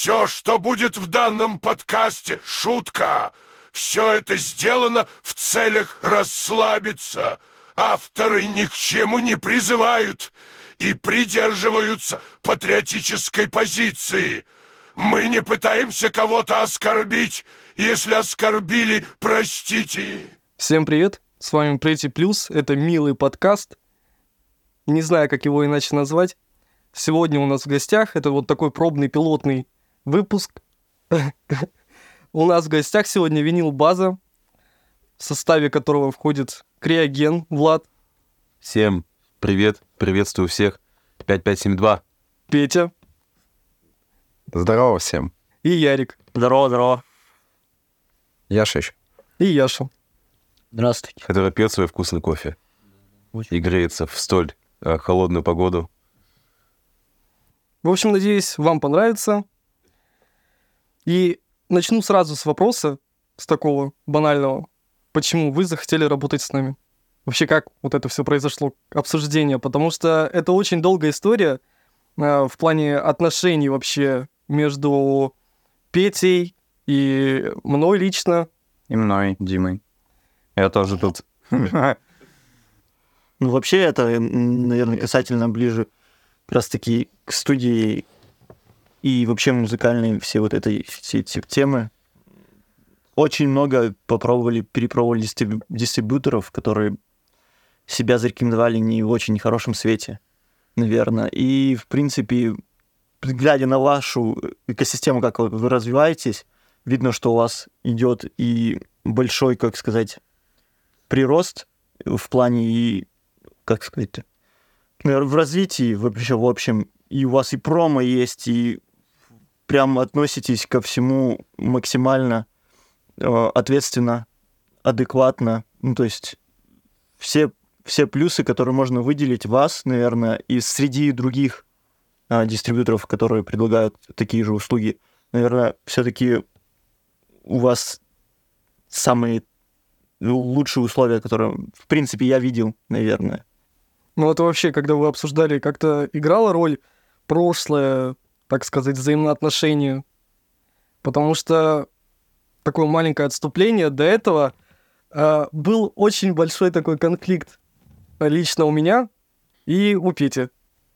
Все, что будет в данном подкасте, шутка. Все это сделано в целях расслабиться. Авторы ни к чему не призывают и придерживаются патриотической позиции. Мы не пытаемся кого-то оскорбить. Если оскорбили, простите. Всем привет, с вами Pretty Плюс, это милый подкаст. Не знаю, как его иначе назвать. Сегодня у нас в гостях, это вот такой пробный пилотный выпуск. У нас в гостях сегодня винил база, в составе которого входит Криоген, Влад. Всем привет, приветствую всех. 5572. Петя. Здорово всем. И Ярик. Здорово, здорово. Яша еще. И Яша. Здравствуйте. Который пьет свой вкусный кофе. Очень. И греется в столь э, холодную погоду. В общем, надеюсь, вам понравится. И начну сразу с вопроса, с такого банального. Почему вы захотели работать с нами? Вообще, как вот это все произошло, обсуждение? Потому что это очень долгая история э, в плане отношений вообще между Петей и мной лично. И мной, Димой. Я тоже тут. Ну, вообще, это, наверное, касательно ближе как раз-таки к студии и вообще музыкальные все вот этой все эти темы. Очень много попробовали, перепробовали дистриб- дистрибьюторов, которые себя зарекомендовали не в очень хорошем свете, наверное. И, в принципе, глядя на вашу экосистему, как вы развиваетесь, видно, что у вас идет и большой, как сказать, прирост в плане и, как сказать, в развитии вообще, в общем, и у вас и промо есть, и прям относитесь ко всему максимально э, ответственно, адекватно. Ну, то есть все, все плюсы, которые можно выделить вас, наверное, и среди других э, дистрибьюторов, которые предлагают такие же услуги, наверное, все-таки у вас самые лучшие условия, которые, в принципе, я видел, наверное. Ну это вообще, когда вы обсуждали, как-то играла роль прошлое, так сказать, взаимоотношения? Потому что такое маленькое отступление до этого э, был очень большой такой конфликт лично у меня и у Пети.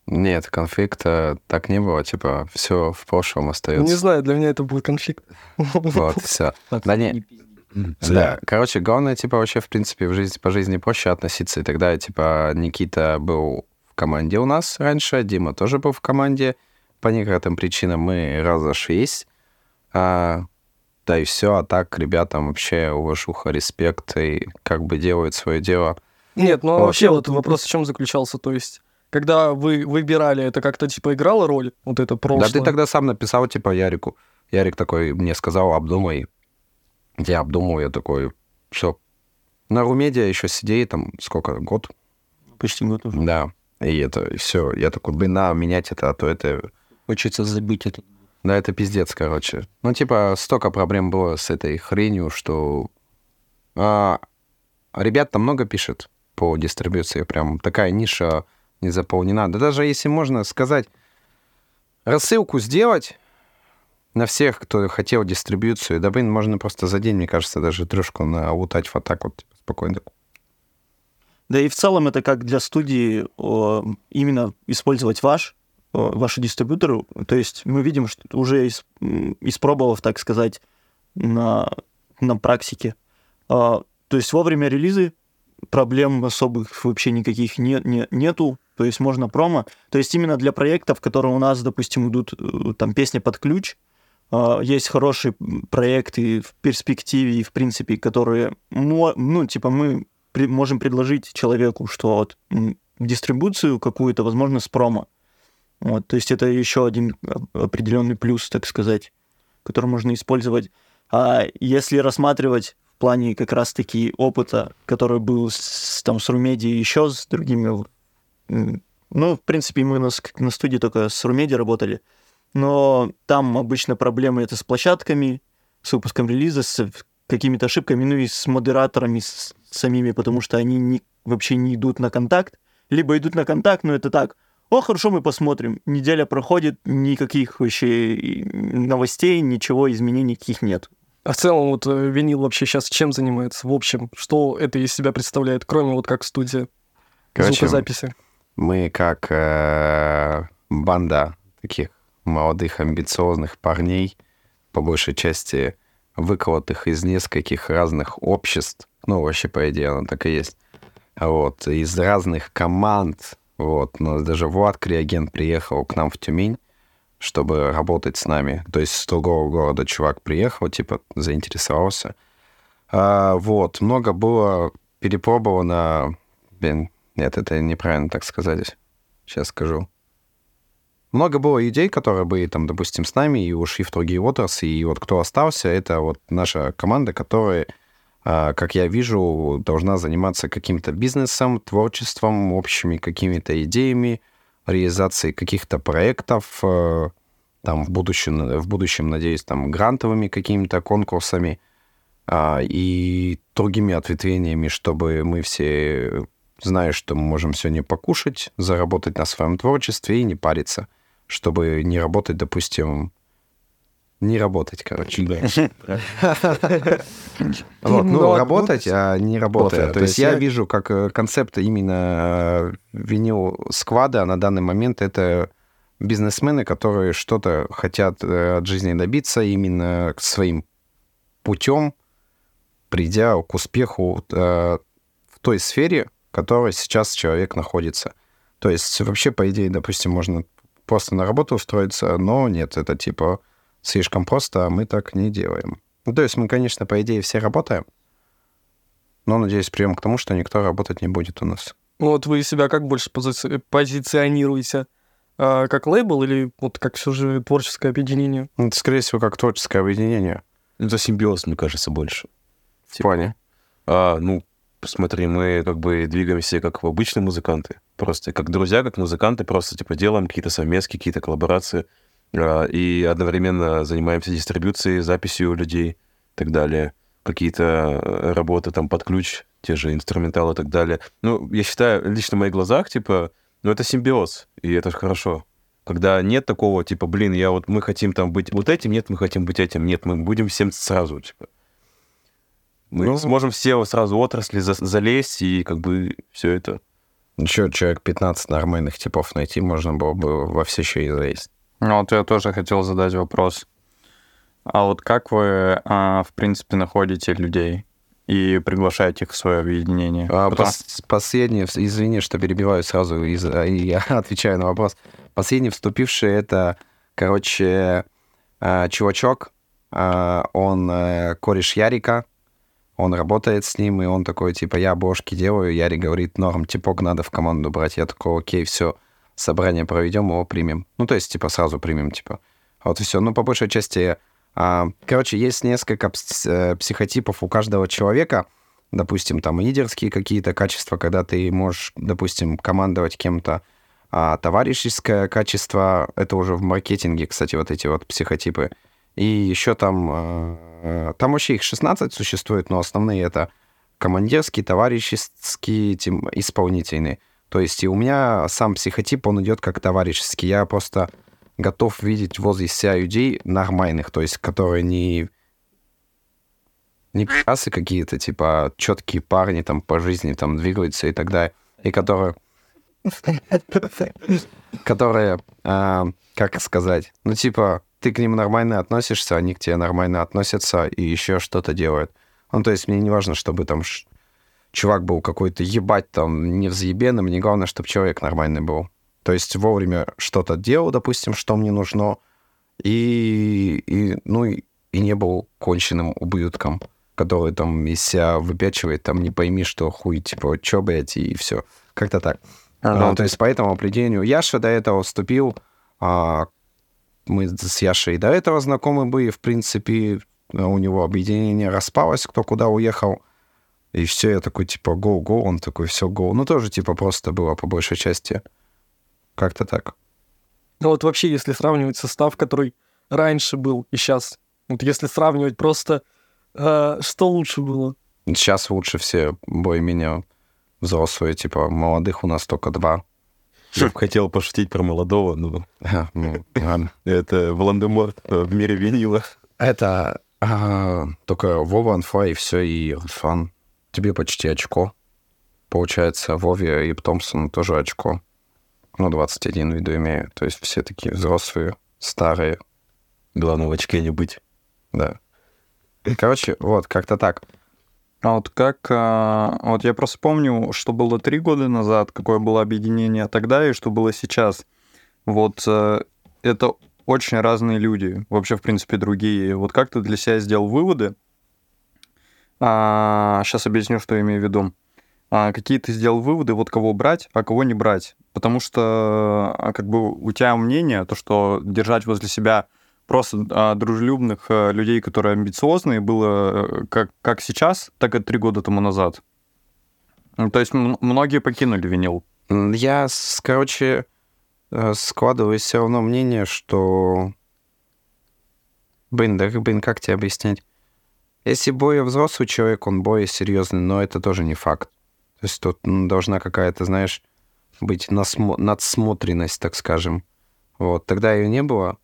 Нет, конфликта так не было, типа, все в прошлом остается. Не знаю, для меня это был конфликт. Вот, все. Да не. Да, короче, главное, типа, вообще, в принципе, в жизни, по жизни проще относиться. И тогда, типа, Никита был в команде у нас раньше, Дима тоже был в команде. По некоторым причинам мы разошлись. А, да и все, а так ребятам вообще уважуха, респект и как бы делают свое дело. Нет, ну а вот. вообще вот вопрос в чем заключался, то есть когда вы выбирали, это как-то типа играло роль, вот это прошлое? Да ты тогда сам написал типа Ярику. Ярик такой мне сказал, обдумай, я обдумал, я такой, все. На Румедиа еще сидеть там сколько, год? Почти год уже. Да. И это все. Я такой, блин, на, менять это, а то это... Хочется забить это. Да, это пиздец, короче. Ну, типа, столько проблем было с этой хренью, что... А, ребят там много пишет по дистрибуции. Прям такая ниша не заполнена. Да даже если можно сказать, рассылку сделать, на всех, кто хотел дистрибьюцию. Да, блин, можно просто за день, мне кажется, даже трешку наутать вот так вот спокойно. Да и в целом это как для студии именно использовать ваш, ваши дистрибьюторы. То есть мы видим, что уже испробовав, так сказать, на, на практике. А, то есть вовремя релизы, проблем особых вообще никаких не, не, нету. То есть можно промо. То есть именно для проектов, которые у нас, допустим, идут э, там песни под ключ, а, есть хорошие проекты в перспективе и в принципе, которые, ну, типа, мы можем предложить человеку, что вот дистрибуцию какую-то, возможно, с промо. Вот, то есть это еще один определенный плюс, так сказать, который можно использовать. А если рассматривать в плане как раз-таки опыта, который был с, там, с Румеди и еще с другими, ну, в принципе, мы на, на студии только с Румеди работали, но там обычно проблемы это с площадками, с выпуском релиза, с какими-то ошибками, ну и с модераторами с самими, потому что они не, вообще не идут на контакт, либо идут на контакт, но это так, О, хорошо, мы посмотрим. Неделя проходит, никаких вообще новостей, ничего, изменений никаких нет. А в целом, вот э, винил вообще сейчас чем занимается? В общем, что это из себя представляет, кроме вот как студия Короче, звукозаписи? Мы как э, банда таких молодых, амбициозных парней, по большей части выколотых из нескольких разных обществ, ну, вообще, по идее, оно так и есть, вот, из разных команд, вот, у нас даже Влад Криагент приехал к нам в Тюмень, чтобы работать с нами. То есть с другого города чувак приехал, типа, заинтересовался. А, вот, много было перепробовано... Блин, нет, это неправильно так сказать. Сейчас скажу. Много было идей, которые были там, допустим, с нами и ушли в другие отрасли. И вот кто остался, это вот наша команда, которая, как я вижу, должна заниматься каким-то бизнесом, творчеством, общими какими-то идеями, реализацией каких-то проектов, э, там в будущем, в будущем, надеюсь, там грантовыми какими-то конкурсами а, и другими ответвлениями, чтобы мы все зная, что мы можем сегодня покушать, заработать на своем творчестве и не париться, чтобы не работать, допустим, не работать, короче. Вот, Ну, работать, а не работая. Вот, То есть я вижу, как э, концепт именно э, винил сквада на данный момент это бизнесмены, которые что-то хотят э, от жизни добиться именно своим путем, придя к успеху в той сфере, в которой сейчас человек находится. То есть вообще, по идее, допустим, можно просто на работу устроиться, но нет, это типа слишком просто, а мы так не делаем. Ну, то есть мы, конечно, по идее все работаем, но, надеюсь, прием к тому, что никто работать не будет у нас. Ну вот вы себя как больше пози- позиционируете? А, как лейбл или вот как все же творческое объединение? Ну, Это, скорее всего, как творческое объединение. Это симбиоз, мне кажется, больше. В плане. А, ну, посмотри, мы как бы двигаемся как обычные музыканты. Просто как друзья, как музыканты, просто типа делаем какие-то совместки, какие-то коллаборации. А, и одновременно занимаемся дистрибуцией, записью людей и так далее. Какие-то э, работы там под ключ, те же инструменталы и так далее. Ну, я считаю, лично в моих глазах, типа, ну, это симбиоз, и это хорошо. Когда нет такого, типа, блин, я вот, мы хотим там быть вот этим, нет, мы хотим быть этим, нет, мы будем всем сразу, типа. Мы Ну, сможем все сразу отрасли за- залезть, и как бы все это. Еще человек 15 нормальных типов найти можно было бы во все щели залезть. Ну, вот я тоже хотел задать вопрос. А вот как вы, а, в принципе, находите людей и приглашаете их в свое объединение? А, Потому- пос- последний, вс- извини, что перебиваю сразу, а, и я отвечаю на вопрос. Последний вступивший это, короче, а, чувачок, а, он э, кореш Ярика, он работает с ним, и он такой, типа, я обложки делаю, Ярик говорит, норм, типок надо в команду брать. Я такой, окей, все, собрание проведем, его примем. Ну, то есть, типа, сразу примем, типа. Вот и все. Ну, по большей части, а, короче, есть несколько э, психотипов у каждого человека, допустим, там лидерские какие-то качества, когда ты можешь, допустим, командовать кем-то, а товарищеское качество, это уже в маркетинге, кстати, вот эти вот психотипы. И еще там, э, там вообще их 16 существует, но основные это командирский, товарищеский, тем, исполнительный. То есть и у меня сам психотип, он идет как товарищеский. Я просто готов видеть возле себя людей нормальных, то есть которые не не пи***сы какие-то, типа, а четкие парни там по жизни там двигаются и так далее. И которые... Которые, а, как сказать, ну, типа, ты к ним нормально относишься, они к тебе нормально относятся и еще что-то делают. Ну, то есть мне не важно, чтобы там ш- чувак был какой-то ебать там невзъебенным, мне главное, чтобы человек нормальный был. То есть вовремя что-то делал, допустим, что мне нужно, и, и ну, и, и не был конченным ублюдком, который там из себя выпячивает, там не пойми, что хуй, типа, чё, блядь, и все. Как-то так. А, Ну, то есть по этому определению Яша до этого вступил, а, мы с Яшей до этого знакомы были, в принципе, у него объединение распалось, кто куда уехал, и все, я такой, типа, гоу-гоу, он такой, все, гоу. Ну, тоже, типа, просто было по большей части. Как-то так. Ну вот вообще, если сравнивать состав, который раньше был и сейчас, вот если сравнивать просто, э, что лучше было? Сейчас лучше все более-менее взрослые, типа, молодых у нас только два. Я бы хотел пошутить про молодого, но ну, это Волан-де-Морт э, в мире винила. Это а, только Вова, Анфа и все, и Фан. Тебе почти очко. Получается, Вове и Томпсону тоже очко. Ну, 21 в виду имею. То есть все такие взрослые, старые, Главное в очке не быть. да. Короче, вот, как-то так. А вот как... а, Вот я просто помню, что было три года назад, какое было объединение тогда и что было сейчас. Вот э, это очень разные люди, вообще, в принципе, другие. Вот как ты для себя сделал выводы? Сейчас объясню, что я имею в виду. А, какие ты сделал выводы, вот кого брать, а кого не брать? Потому что а, как бы у тебя мнение, то, что держать возле себя просто а, дружелюбных а, людей, которые амбициозные, было э, как, как сейчас, так и три года тому назад. Ну, То есть многие покинули винил. Я, короче, э, складываю все равно мнение, что... Блин, да, блин, как тебе объяснять? Если более взрослый человек, он более серьезный, но это тоже не факт. То есть тут м, должна какая-то, знаешь, быть насмо- надсмотренность, так скажем. Вот, тогда ее не было.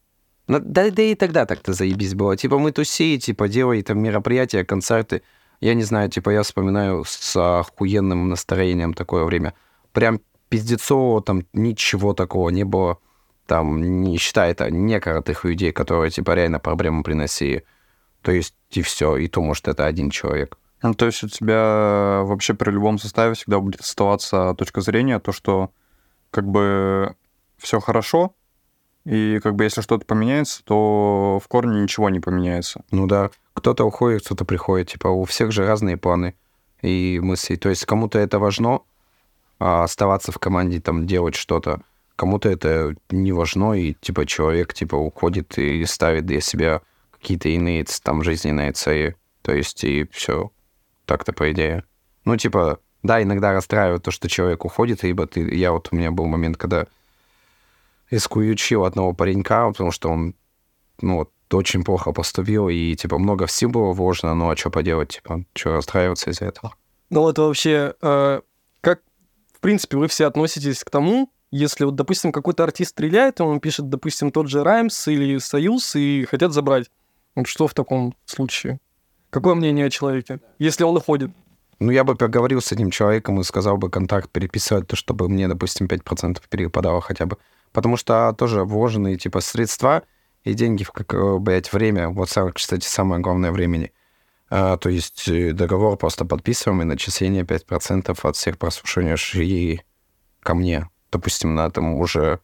Ну, да, да и тогда так-то заебись было. Типа мы тусили, типа делали там мероприятия, концерты. Я не знаю, типа я вспоминаю с охуенным настроением такое время. Прям пиздецово, там ничего такого не было. Там, не считая это некоротых людей, которые, типа, реально проблемы приносили. То есть, и все, и то, может, это один человек. Ну, то есть у тебя вообще при любом составе всегда будет оставаться точка зрения, то, что как бы все хорошо, и как бы если что-то поменяется, то в корне ничего не поменяется. Ну да, кто-то уходит, кто-то приходит. Типа, у всех же разные планы и мысли. То есть, кому-то это важно, а, оставаться в команде, там, делать что-то. Кому-то это не важно, и, типа, человек, типа, уходит и ставит для себя какие-то иные, там, жизненные цели. То есть, и все. Так-то, по идее. Ну, типа, да, иногда расстраивает то, что человек уходит, ибо ты... Я вот, у меня был момент, когда искуючил одного паренька, потому что он, ну, вот, очень плохо поступил, и, типа, много в сил было вложено, ну, а что поделать, типа, что расстраиваться из-за этого? Ну вот вообще, э, как, в принципе, вы все относитесь к тому, если вот, допустим, какой-то артист стреляет, и он пишет, допустим, тот же Раймс или Союз, и хотят забрать. Вот что в таком случае? Какое мнение о человеке, если он уходит? Ну, я бы поговорил с этим человеком и сказал бы контакт переписывать, то, чтобы мне, допустим, 5% перепадало хотя бы. Потому что тоже вложенные, типа, средства и деньги, в, как, э, блядь, время, вот, кстати, самое главное времени. А, то есть э, договор просто подписываем и начисление 5% от всех прослушиваний и ко мне. Допустим, на этом уже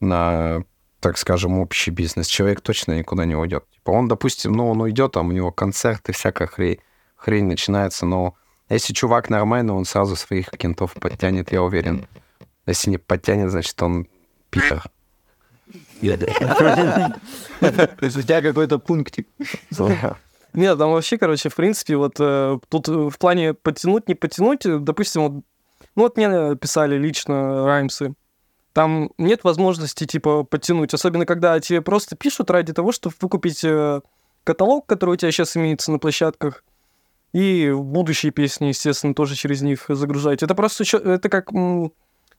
на, так скажем, общий бизнес. Человек точно никуда не уйдет. Типа он, допустим, ну, он уйдет, там у него концерты, всякая хрень, хрень начинается, но если чувак нормальный, он сразу своих кентов подтянет, я уверен. Если не подтянет, значит, он питер. То есть у тебя какой-то пунктик. Нет, там вообще, короче, в принципе, вот э, тут э, в плане подтянуть, не подтянуть, э, допустим, вот, ну вот мне писали лично раймсы, там нет возможности, типа, подтянуть, особенно когда тебе просто пишут ради того, чтобы выкупить э, каталог, который у тебя сейчас имеется на площадках, и будущие песни, естественно, тоже через них загружать. Это просто, чё- это как,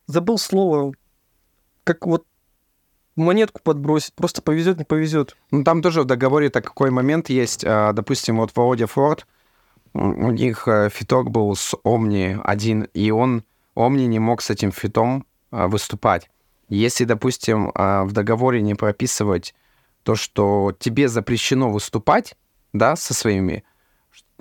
забыл слово, как вот монетку подбросить, просто повезет, не повезет. Ну, там тоже в договоре такой момент есть. а, Допустим, вот Володя Форд, у них э, фиток был с Омни один, и он, Омни не мог с этим фитом выступать. Если, допустим, а, в договоре не прописывать то, что тебе запрещено выступать, да, со своими,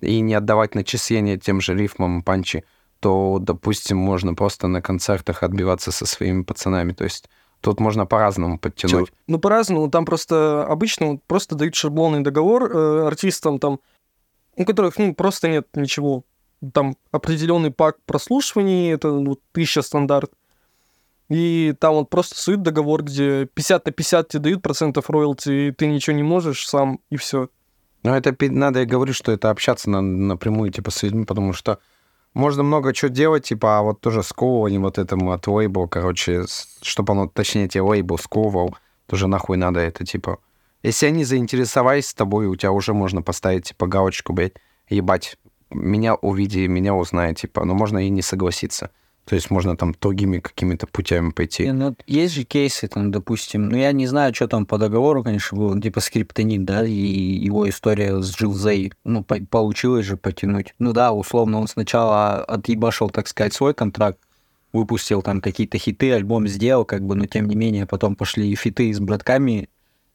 и не отдавать начисления тем же рифмам панчи, то, допустим, можно просто на концертах отбиваться со своими пацанами. То есть тут можно по-разному подтянуть. Ну, по-разному. Там просто обычно просто дают шаблонный договор э, артистам, там, у которых, ну, просто нет ничего. Там определенный пак прослушиваний, это ну, тысяча стандарт. И там вот просто суют договор, где 50 на 50 тебе дают процентов роялти, и ты ничего не можешь сам, и все. Ну, это надо и говорить, что это общаться на- напрямую, типа, с людьми, потому что можно много чего делать, типа, а вот тоже сковывание вот этому от лейбла, короче, чтобы оно, точнее, тебе лейбл сковывал, тоже нахуй надо это, типа. Если они заинтересовались тобой, у тебя уже можно поставить, типа, галочку, блядь, ебать, меня увиди, меня узнай, типа, но можно и не согласиться. То есть можно там другими какими-то путями пойти. Ну, есть же кейсы, там, допустим, ну, я не знаю, что там по договору, конечно, было, типа скриптонит, да, и его история с Джилзей, ну, по- получилось же потянуть. Ну да, условно, он сначала отъебашил, так сказать, свой контракт, выпустил там какие-то хиты, альбом сделал, как бы, но тем не менее потом пошли и фиты с братками,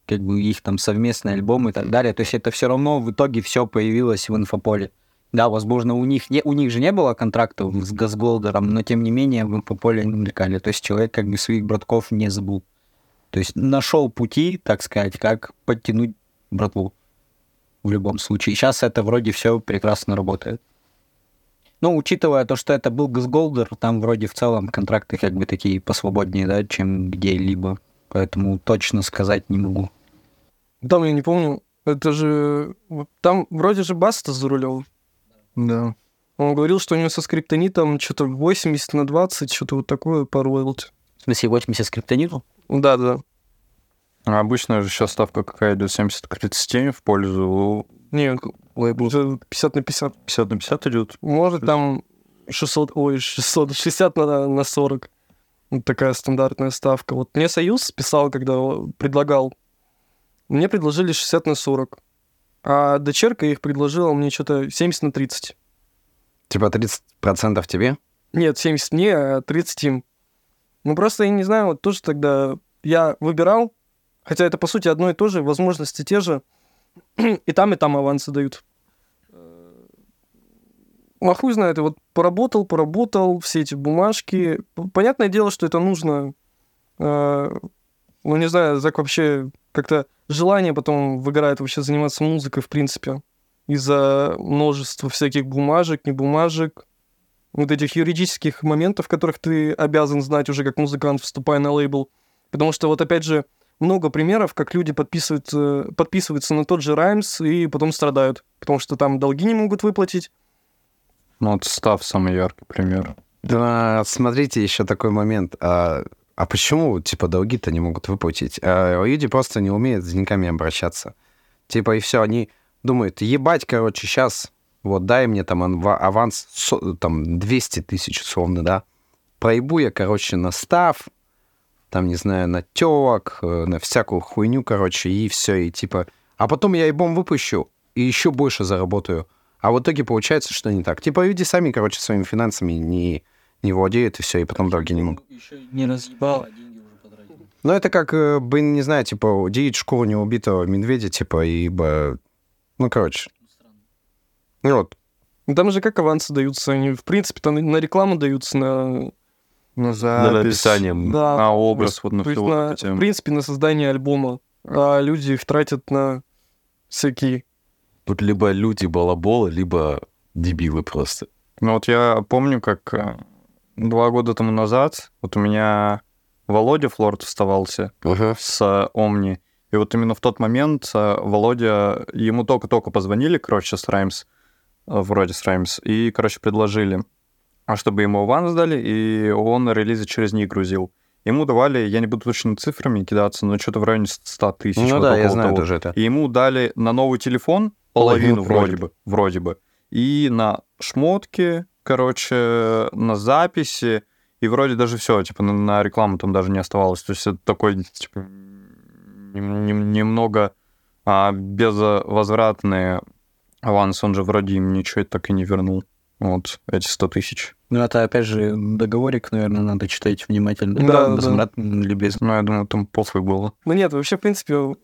как бы их там совместный альбом и так далее. То есть это все равно в итоге все появилось в инфополе. Да, возможно, у них не, у них же не было контрактов с Газголдером, но тем не менее в инфополе они мелькали. То есть человек как бы своих братков не забыл. То есть нашел пути, так сказать, как подтянуть братву в любом случае. Сейчас это вроде все прекрасно работает. Ну, учитывая то, что это был Газголдер, там вроде в целом контракты как бы такие посвободнее, да, чем где-либо. Поэтому точно сказать не могу. Там, я не помню, это же... Там вроде же Баста за рулем. Да. Он говорил, что у него со скриптонитом что-то 80 на 20, что-то вот такое по роялти. В смысле, 80 скриптониту? Да, да. А обычно же сейчас ставка какая идет 70 к 30 в пользу Не, уже 50 на 50. 50 на 50 идет. Может, там 600, ой, 600, 60 на, на 40. Вот такая стандартная ставка. Вот мне Союз писал, когда предлагал. Мне предложили 60 на 40. А дочерка их предложила мне что-то 70 на 30. Типа 30% тебе? Нет, 70 мне, а 30 им. Ну, просто я не знаю, вот тоже тогда я выбирал, хотя это, по сути, одно и то же, возможности те же, и там, и там авансы дают. А хуй знает, и вот поработал, поработал, все эти бумажки. Понятное дело, что это нужно, э, ну, не знаю, так вообще как-то желание потом выгорает вообще заниматься музыкой, в принципе, из-за множества всяких бумажек, не бумажек, вот этих юридических моментов, которых ты обязан знать уже как музыкант, вступая на лейбл. Потому что вот опять же много примеров, как люди подписываются, подписываются на тот же Раймс и потом страдают, потому что там долги не могут выплатить. Ну, вот став самый яркий пример. Да, смотрите, еще такой момент. А, а почему, типа, долги-то не могут выплатить? А, люди просто не умеют с деньгами обращаться. Типа, и все, они думают, ебать, короче, сейчас, вот, дай мне там аванс, там, 200 тысяч, условно, да. Проебу я, короче, на став, там, не знаю, на телок, э, на всякую хуйню, короче, и все, и типа... А потом я альбом выпущу, и еще больше заработаю. А в итоге получается, что не так. Типа люди сами, короче, своими финансами не, не владеют, и все, и потом долги не могут. Еще не разъебал, а деньги уже потратил. Ну, это как, э, блин, не знаю, типа, делить шкуру неубитого медведя, типа, ибо... Ну, короче. Ну, вот. Ну, Там же как авансы даются, они, в принципе-то на, на рекламу даются, на, На Над описанием. да, На образ, вот на то есть все на- вот эти. в принципе, на создание альбома. А люди их тратят на всякие... Тут либо люди балаболы, либо дебилы просто. Ну вот я помню, как э, два года тому назад вот у меня Володя Флорд оставался с э, Омни. И вот именно в тот момент э, Володя, ему только-только позвонили, короче, с Раймс, э, вроде с Раймс, и, короче, предложили, а чтобы ему аванс дали, и он релизы через них грузил. Ему давали, я не буду точно цифрами кидаться, но что-то в районе 100 тысяч. Ну вот да, я знаю того. тоже это. И ему дали на новый телефон Половину половину вроде вроде бы, вроде бы. И на шмотки, короче, на записи, и вроде даже все, типа на, на рекламу там даже не оставалось. То есть это такой, типа, нем- нем- немного а, безвозвратный аванс. Он же вроде им ничего так и не вернул. Вот эти 100 тысяч. Ну, это, опять же, договорик, наверное, надо читать внимательно. Да, да, любезно. Ну, я думаю, там пофиг было. Ну нет, вообще, в принципе,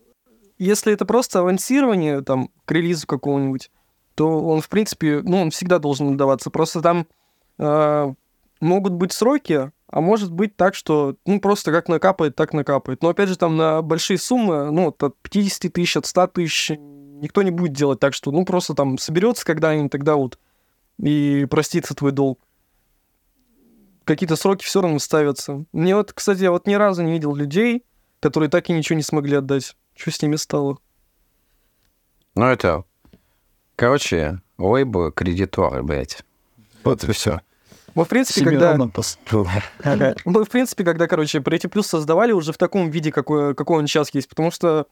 если это просто авансирование там к релизу какого-нибудь, то он, в принципе, ну, он всегда должен отдаваться. Просто там э, могут быть сроки, а может быть так, что, ну, просто как накапает, так накапает. Но, опять же, там на большие суммы, ну, от 50 тысяч, от 100 тысяч, никто не будет делать так, что, ну, просто там соберется когда-нибудь, тогда вот и простится твой долг. Какие-то сроки все равно ставятся. Мне вот, кстати, я вот ни разу не видел людей, которые так и ничего не смогли отдать. Что с ними стало? Ну, это... Короче, лейблы, кредиторы, блядь. Вот и все. Мы, в принципе, когда... Семиродном посту. Мы, в принципе, когда, короче, Pretty Plus создавали уже в таком виде, какой, какой он сейчас есть. Потому что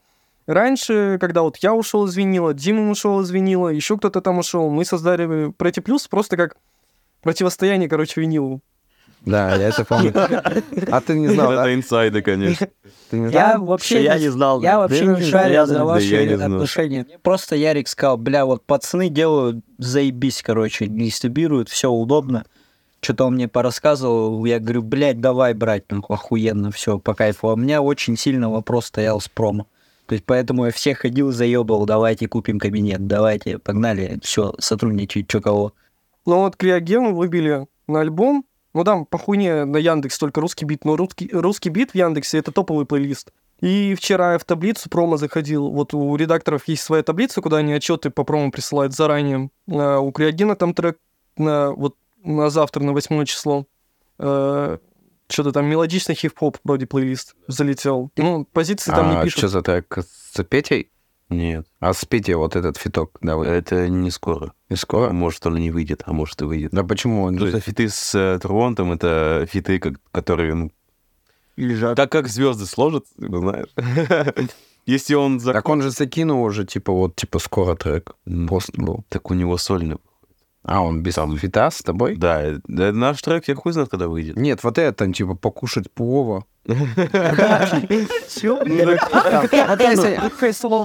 раньше, когда вот я ушел из винила, Дима ушел из винила, еще кто-то там ушел, мы создали Pretty Plus просто как противостояние, короче, винилу. Да, я это помню. А ты не знал? Это инсайды, конечно. Я вообще, Я не знал. Я вообще не я за ваши отношения. Мне Просто Ярик сказал, бля, вот пацаны делают, заебись, короче, дистрибьюируют, все удобно. Что-то он мне порассказывал, я говорю, блядь, давай брать, ну, охуенно, все, по кайфу. А у меня очень сильно вопрос стоял с промо. То есть поэтому я всех ходил, заебал, давайте купим кабинет, давайте, погнали, все, сотрудничать, что кого. Ну вот Криоген выбили на альбом. Ну там по хуйне на Яндекс только русский бит, но русский, русский бит в Яндексе это топовый плейлист. И вчера я в таблицу промо заходил. Вот у редакторов есть своя таблица, куда они отчеты по промо присылают заранее. А у Криогена там трек на, вот, на завтра, на 8 число. что-то там мелодичный хип-хоп вроде плейлист залетел. Ну, позиции там не А пишут. что за трек? С Петей? Нет, А с Петей вот этот фиток, да, вы- это не скоро. и скоро? Может, он не выйдет, а может и выйдет. Да почему он же... фиты с э, Тронтом это фиты, как- которые, ну, Лежат. так как звезды сложат, ну, знаешь. Если он за... Так он же закинул уже, типа, вот, типа, скоро трек. М, Пост был. Так у него сольный. А, он без Там. фита с тобой? Да, э, да, наш трек, я хуй знает, когда выйдет. Нет, вот это, типа, покушать плова.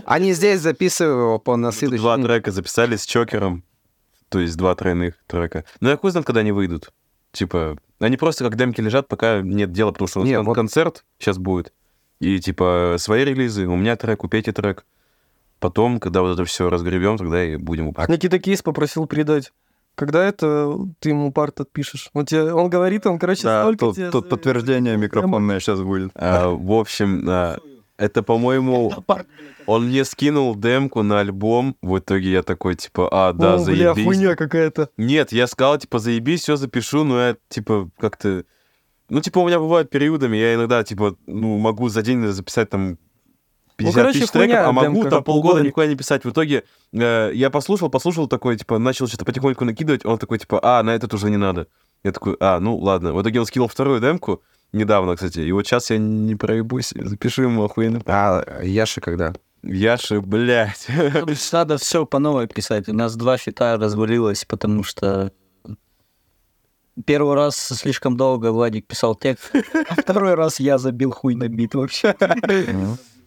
Они здесь записывают его по на следующий... Два трека записали с Чокером, то есть два тройных трека. Но я хуй знает, когда они выйдут. Типа, они просто как демки лежат, пока нет дела, потому что у нас Не, кон- вот- концерт сейчас будет. И, типа, свои релизы, у меня трек, у Пети трек. Потом, когда вот это все разгребем, тогда и будем выпускать. Никита Кейс попросил передать. Когда это ты ему парт отпишешь? Он, тебе, он говорит, он, короче, Да, столько тут, тебе тут подтверждение микрофонное сейчас будет. А, в общем, а, это, по-моему, он мне скинул демку на альбом. В итоге я такой, типа, а, да, О, бля, заебись. хуйня какая-то. Нет, я сказал, типа, заебись, все запишу, но я, типа, как-то... Ну, типа, у меня бывают периодами, я иногда, типа, ну, могу за день записать там 50 Ну, короче, тысяч треков, а могу демка там полгода никуда не писать. В итоге э, я послушал, послушал такой, типа, начал что-то потихоньку накидывать, он такой, типа, а, на этот уже не надо. Я такой, а, ну, ладно. В итоге он скинул вторую демку, недавно, кстати, и вот сейчас я не проебусь, запишу ему охуенно. А Яша когда? Яши, блядь. Надо все по новой писать. У нас два фита развалилось, потому что первый раз слишком долго Владик писал текст, а второй раз я забил хуй на бит вообще.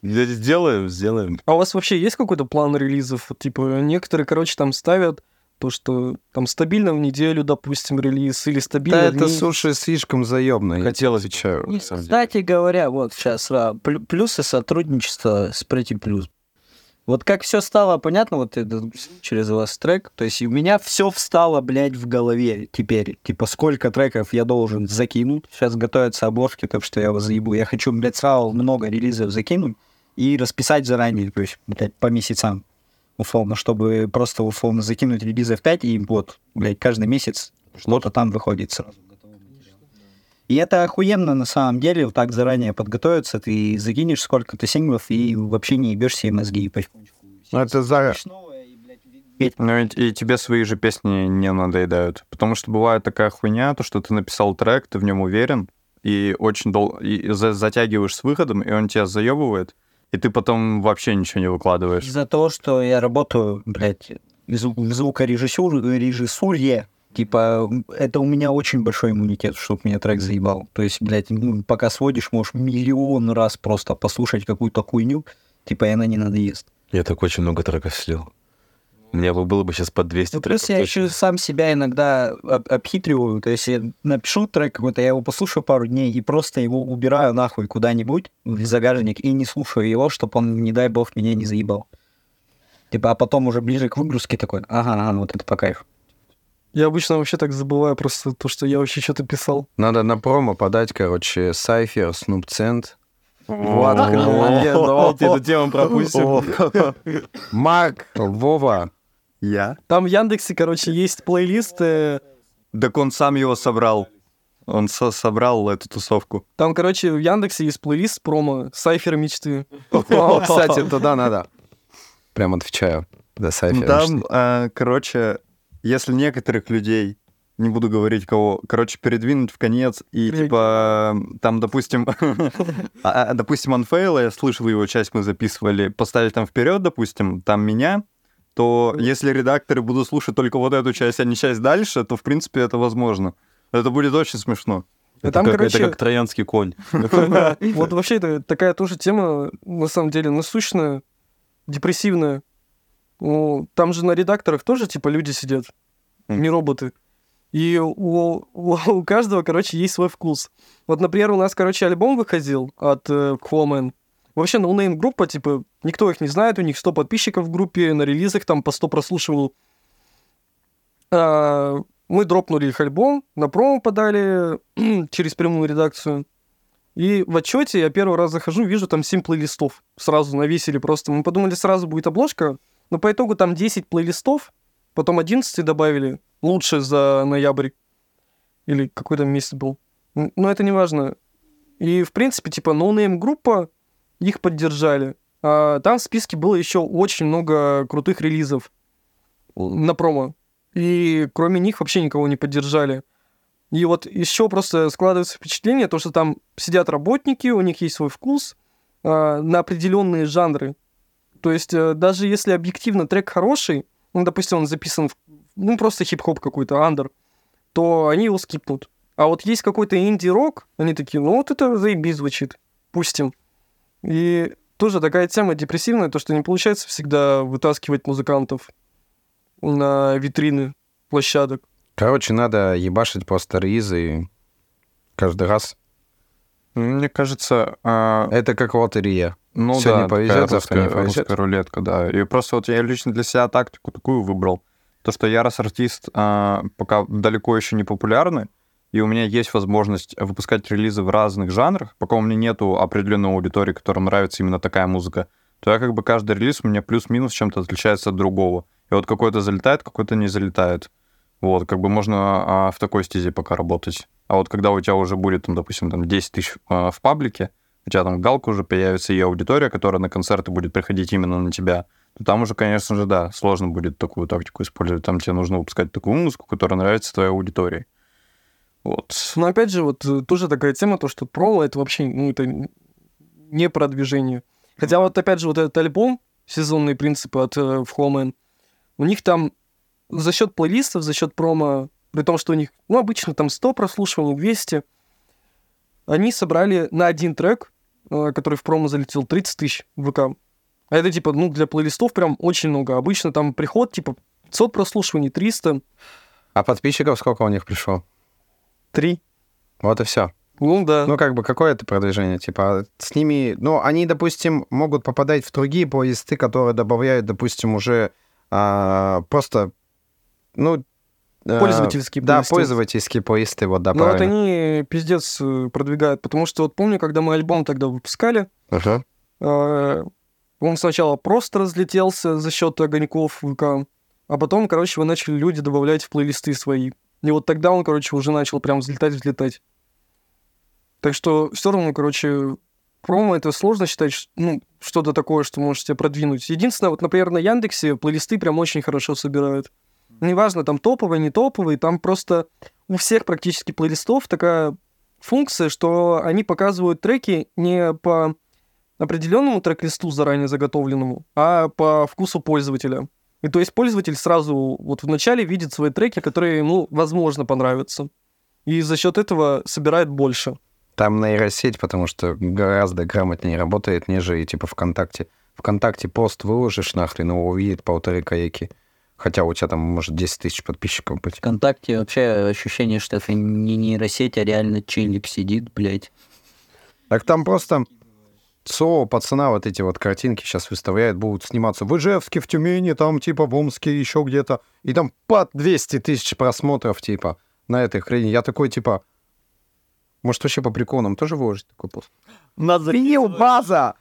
Сделаем, сделаем. А у вас вообще есть какой-то план релизов? Типа, некоторые, короче, там ставят то, что там стабильно в неделю, допустим, релиз, или стабильно Да это, слушай, слишком заебно. я Хотелось отвечаю. деле. Кстати говоря, вот сейчас плюсы сотрудничества с Pretty Plus. Вот как все стало понятно, вот это через вас трек, то есть у меня все встало, блядь, в голове теперь. Типа, сколько треков я должен закинуть. Сейчас готовятся обложки, так что я его заебу. Я хочу, блядь, сразу много релизов закинуть и расписать заранее, то есть, блядь, по месяцам, условно, чтобы просто, условно, закинуть релизов 5, и вот, блядь, каждый месяц что-то там выходит сразу. И это охуенно на самом деле, вот так заранее подготовиться, ты закинешь сколько-то синглов и вообще не ебешь себе мозги потихонечку. Ну, это за... Ну и, и тебе свои же песни не надоедают. Потому что бывает такая хуйня, то, что ты написал трек, ты в нем уверен, и очень долго затягиваешь с выходом, и он тебя заебывает, и ты потом вообще ничего не выкладываешь. Из-за того, что я работаю, блядь, в зву- в звукорежиссуре, режиссуре, типа, это у меня очень большой иммунитет, чтобы меня трек заебал. То есть, блядь, ну, пока сводишь, можешь миллион раз просто послушать какую-то хуйню, типа, и она не надоест. Я так очень много треков слил. У меня бы было бы сейчас по 200 Ну, плюс треков. я точно. еще сам себя иногда об- обхитриваю. То есть я напишу трек какой-то, я его послушаю пару дней и просто его убираю нахуй куда-нибудь в загажник и не слушаю его, чтобы он, не дай бог, меня не заебал. Типа, а потом уже ближе к выгрузке такой, ага, ага, вот это по кайфу. Я обычно вообще так забываю просто то, что я вообще что-то писал. Надо на промо подать, короче, Сайфер, Снуп Цент, Влад, Влад, молодец, давайте эту тему пропустим. Мак, Вова. Я? Там в Яндексе, короче, есть плейлист, э, Так он сам его собрал. Он со- собрал эту тусовку. там, короче, в Яндексе есть плейлист промо «Сайфер мечты». Кстати, туда надо. Прям отвечаю. Да, Сайфер. Там, а, короче, если некоторых людей, не буду говорить кого, короче, передвинуть в конец, и типа там, допустим, а, а, допустим, Unfail, я слышал его часть, мы записывали, поставить там вперед, допустим, там меня, то если редакторы будут слушать только вот эту часть, а не часть дальше, то, в принципе, это возможно. Это будет очень смешно. Это, там, как, короче, это как троянский конь. Вот вообще это такая тоже тема, на самом деле, насущная, депрессивная. Ну, там же на редакторах тоже, типа, люди сидят, не роботы. И у, у- у каждого, короче, есть свой вкус. Вот, например, у нас, короче, альбом выходил от э. Вообще, no-name группа, типа, никто их не знает, у них 100 подписчиков в группе, на релизах там по 100 прослушиваний. А, мы дропнули их альбом, на промо подали через прямую редакцию. И в отчете я первый раз захожу, вижу там 7 плейлистов. Сразу навесили просто. Мы подумали, сразу будет обложка. Но по итогу там 10 плейлистов, потом 11 добавили. Лучше за ноябрь. Или какой там месяц был. Но это не важно. И, в принципе, типа, no-name группа, их поддержали. А там в списке было еще очень много крутых релизов на промо. И кроме них вообще никого не поддержали. И вот еще просто складывается впечатление, то, что там сидят работники, у них есть свой вкус а, на определенные жанры. То есть э, даже если объективно трек хороший, ну, допустим, он записан, в, ну, просто хип-хоп какой-то, андер, то они его скипнут. А вот есть какой-то инди-рок, они такие, ну, вот это заебись звучит, пустим. И тоже такая тема депрессивная, то, что не получается всегда вытаскивать музыкантов на витрины площадок. Короче, надо ебашить просто релизы каждый раз. Мне кажется, а, Это как лотерея. ну Сегодня да, повезет, такая завтра не повезет. русская рулетка, да. И просто вот я лично для себя тактику такую выбрал. То, что я раз артист а, пока далеко еще не популярный, и у меня есть возможность выпускать релизы в разных жанрах, пока у меня нету определенной аудитории, которым нравится именно такая музыка, то я как бы каждый релиз у меня плюс-минус чем-то отличается от другого. И вот какой-то залетает, какой-то не залетает. Вот, как бы можно а, в такой стезе пока работать. А вот когда у тебя уже будет, там, допустим, там 10 тысяч а, в паблике, у тебя там галка уже появится и аудитория, которая на концерты будет приходить именно на тебя, то там уже, конечно же, да, сложно будет такую тактику использовать. Там тебе нужно выпускать такую музыку, которая нравится твоей аудитории. Вот. Но опять же, вот э, тоже такая тема, то, что промо это вообще, ну, это не продвижение. Хотя вот опять же, вот этот альбом, сезонные принципы от э, Fallman, у них там за счет плейлистов, за счет промо, при том, что у них, ну, обычно там 100 прослушиваний, 200, они собрали на один трек, э, который в промо залетел, 30 тысяч в ВК. А это, типа, ну, для плейлистов прям очень много. Обычно там приход, типа, 500 прослушиваний, 300, А подписчиков сколько у них пришло? 3. Вот и все. Ну, да. Ну, как бы, какое это продвижение? Типа, с ними... Ну, они, допустим, могут попадать в другие плейлисты, которые добавляют, допустим, уже а, просто... Ну, а, Пользовательские Да, плейлисты. пользовательские плейлисты, вот, да, Ну, вот они пиздец э, продвигают, потому что вот помню, когда мы альбом тогда выпускали, Ага. э, он сначала просто разлетелся за счет огоньков ВК, а потом, короче, его начали люди добавлять в плейлисты свои. И вот тогда он, короче, уже начал прям взлетать, взлетать. Так что все равно, короче, промо это сложно считать, ну, что-то такое, что можете продвинуть. Единственное, вот, например, на Яндексе плейлисты прям очень хорошо собирают. Неважно, там топовые, не топовые, там просто у всех практически плейлистов такая функция, что они показывают треки не по определенному трек-листу заранее заготовленному, а по вкусу пользователя. И то есть пользователь сразу вот вначале видит свои треки, которые ему, возможно, понравятся. И за счет этого собирает больше. Там нейросеть, потому что гораздо грамотнее работает, нежели типа ВКонтакте. ВКонтакте пост выложишь нахрен, его увидит полторы каяки. Хотя у тебя там может 10 тысяч подписчиков быть. ВКонтакте вообще ощущение, что это не нейросеть, а реально челик сидит, блядь. Так там просто СО, пацана, вот эти вот картинки сейчас выставляют, будут сниматься в Ижевске, в Тюмени, там типа в Омске, еще где-то. И там под 200 тысяч просмотров типа на этой хрени. Я такой типа, может вообще по приколу нам тоже выложить такой пост? Надо Принял база!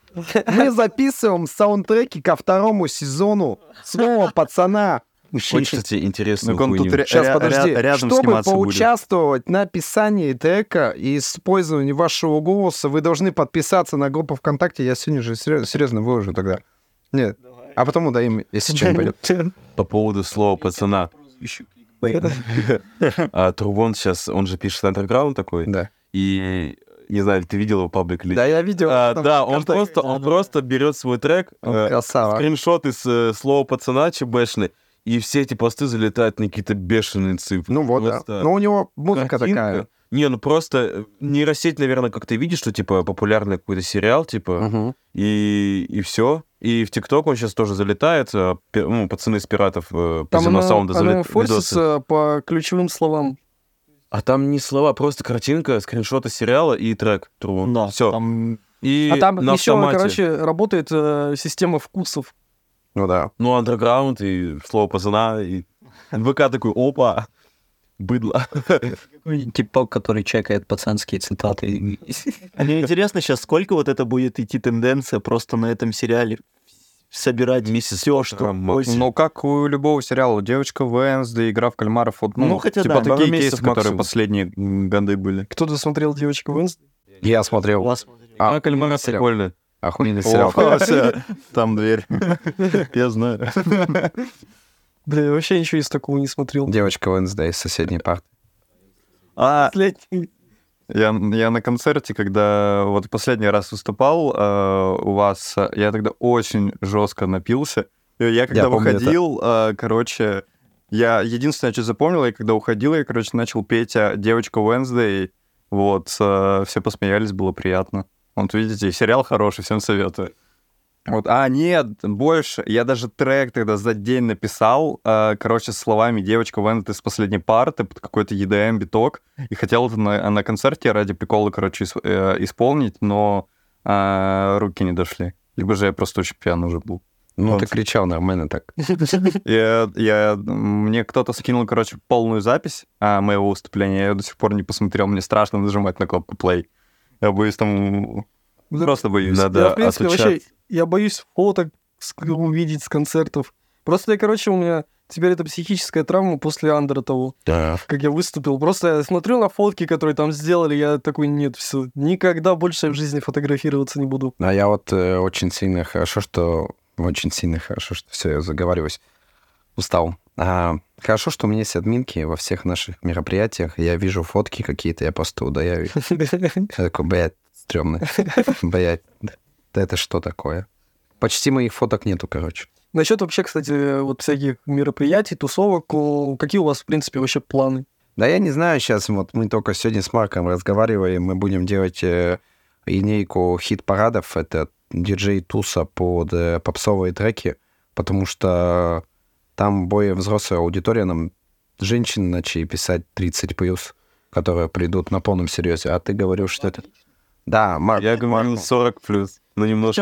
Мы записываем саундтреки ко второму сезону снова пацана. Очень, кстати, Ну, он хуйню. ре- Сейчас, ря- подожди. ря- рядом Чтобы сниматься будет. поучаствовать на написании трека и использовании вашего голоса, вы должны подписаться на группу ВКонтакте. Я сегодня же серьез- серьезно выложу тогда. Нет. А потом удаим, если что пойдет. По поводу слова пацана. А Трувон сейчас, он же пишет андерграунд такой. Да. И не знаю, ты видел его паблик или Да, я видел. А, там да, он просто, он просто берет свой трек, Он э, красава. скриншоты с э, слова пацана ЧБшный, и все эти посты залетают на какие-то бешеные цифры. Ну вот, да. Просто Но у него музыка картинка. такая. Не, ну просто э, нейросеть, наверное, как ты видишь, что, типа, популярный какой-то сериал, типа, Мгм. и, и все. И в ТикТок он сейчас тоже залетает. а, пи- Ну, пацаны из пиратов э, по Там Зима она, Саунда она залет- видосы. форсится по ключевым словам. А там не слова, просто картинка, скриншоты сериала и трек. True. Да, Все. там И а там на еще, автомате. короче, работает э, система вкусов. Ну да. Ну, андерграунд и слово пацана, и НВК такой, опа, быдло. Типок, который чекает пацанские цитаты. А мне интересно сейчас, сколько вот это будет идти тенденция просто на этом сериале собирать Миссис все, что... Ну, как у любого сериала, девочка Венсда, игра в кальмаров, вот, ну, Ну, хотя типа да, такие кейсы, месяцев которые максимум. последние годы были. Кто-то смотрел «Девочку Венс»? Я смотрел. вас- А, А, кальмара прикольно. Охуенный сериал. Там дверь. Я знаю. Бля, я вообще ничего из такого не смотрел. Девочка Wednesday из соседней парты. А, Последний. Я, я на концерте, когда вот последний раз выступал э, у вас, я тогда очень жестко напился. И Я когда это. выходил, э, короче, я единственное, что запомнил, я когда уходил, я, короче, начал петь э, «Девочка Wednesday». Вот, э, все посмеялись, было приятно. Вот видите, сериал хороший, всем советую. Вот, а, нет, больше. Я даже трек тогда за день написал, э, короче, словами «Девочка Венет из последней парты» под какой-то EDM биток. И хотел это на, на концерте ради прикола, короче, ис- э, исполнить, но э, руки не дошли. Либо же я просто очень пьяный уже был. Ну, Вот. ты кричал нормально так. Я, я, мне кто-то скинул, короче, полную запись а, моего выступления. Я до сих пор не посмотрел. Мне страшно нажимать на кнопку play. Я боюсь там... Просто боюсь. Надо я, в принципе, отучать. вообще, я боюсь фоток увидеть с концертов. Просто, я, короче, у меня теперь это психическая травма после Андера того, Да. как я выступил. Просто я смотрю на фотки, которые там сделали, я такой, нет, все, никогда больше в жизни фотографироваться не буду. А я вот э, очень сильно хорошо, что... Очень сильно хорошо, что все, я заговариваюсь. Устал. А, хорошо, что у меня есть админки во всех наших мероприятиях. Я вижу фотки какие-то, я просто удаляю их. Я такой, блядь, стрёмно. Блядь, это что такое? Почти моих фоток нету, короче. Насчет вообще, кстати, вот всяких мероприятий, тусовок, какие у вас, в принципе, вообще планы? Да я не знаю сейчас, вот мы только сегодня с Марком разговаривали, мы будем делать э, линейку хит-парадов, это диджей Туса под э, попсовые треки, потому что там более взрослая аудитория, нам женщин начали писать 30 плюс, которые придут на полном серьезе, а ты говорил, что это... Да, Марк. Я говорил 40 плюс, но немножко.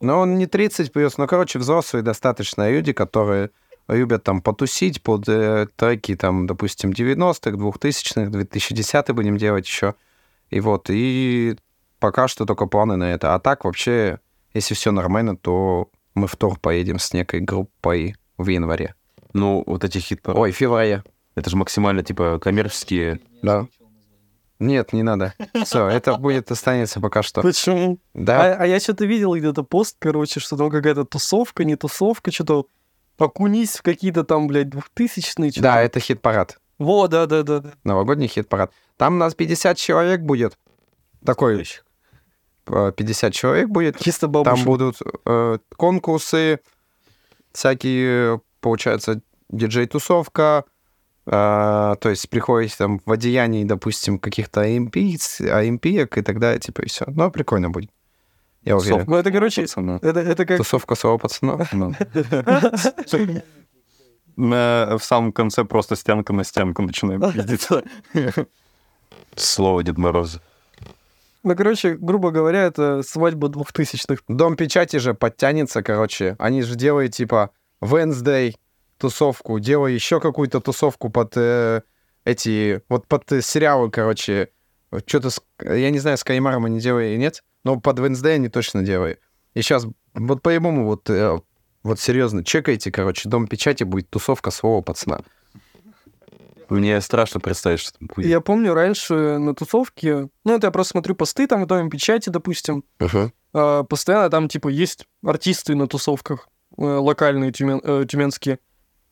Ну, он не 30 плюс, но, короче, взрослые достаточно люди, которые любят там потусить под э, треки, там, допустим, 90-х, 2000-х, 2010 будем делать еще. И вот, и пока что только планы на это. А так вообще, если все нормально, то мы в тур поедем с некой группой в январе. Ну, вот эти хит Ой, в феврале. Это же максимально, типа, коммерческие. Да. Нет, не надо. Все, это будет останется пока что. Почему? Да, А, а я что-то видел где-то пост, короче, что там какая-то тусовка, не тусовка, что-то окунись в какие-то там, блядь, двухтысячные. что-то. да, это хит-парад. Во, да-да-да. Новогодний хит-парад. Там у нас 50 человек будет. Такой 50 человек будет. Чисто бабушек. Там будут э, конкурсы, всякие, получается, диджей-тусовка. э, то есть приходите там в одеянии, допустим, каких-то олимпийц, олимпиек и так далее, типа, и все. Но прикольно будет. Я уверен. Ну, это, короче, это, это как... Тусовка своего пацана. Ну. В самом конце просто стенка на стенку начинаем пиздить. Слово Дед Мороз. Ну, короче, грубо говоря, это свадьба двухтысячных. Дом печати же подтянется, короче. Они же делают, типа, Wednesday тусовку, делают еще какую-то тусовку под э, эти... Вот под э, сериалы, короче. Что-то... Я не знаю, с Каймаром они делают или нет, но под Wednesday они точно делают. И сейчас, вот по-моему, вот, э, вот серьезно, чекайте, короче, Дом печати будет тусовка своего пацана. Мне страшно представить, что там будет. Я помню раньше на тусовке, ну, это я просто смотрю посты там в Доме печати, допустим, а, постоянно там, типа, есть артисты на тусовках, э, локальные тюмен- э, тюменские.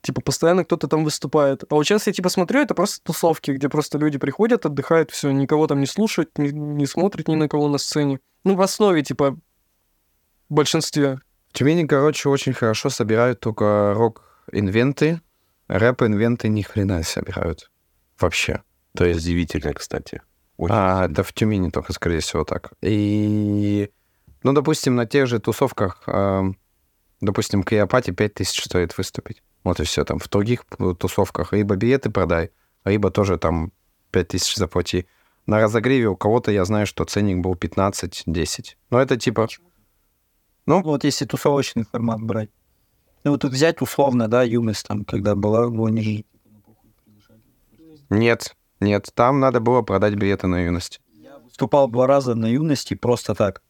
Типа, постоянно кто-то там выступает. А вот сейчас я, типа, смотрю, это просто тусовки, где просто люди приходят, отдыхают, все, никого там не слушают, не, не смотрят ни на кого на сцене. Ну, в основе, типа, в большинстве. В Тюмени, короче, очень хорошо собирают только рок-инвенты, рэп-инвенты ни хрена собирают. Вообще. То есть удивительно, кстати. Очень А, это в Тюмени только, скорее всего, так. И, ну, допустим, на тех же тусовках, э, допустим, Криопате 5000 стоит выступить. Вот и все. Там в других э, тусовках либо билеты продай, либо тоже там 5000 заплати. На разогреве у кого-то я знаю, что ценник был 15-10. Но это типа... Ну, вот если тусовочный формат брать. Ну, вот взять условно, да, юность там, когда была, ну, же Нет, нет, там надо было продать билеты на юность. выступал два раза на юности просто так.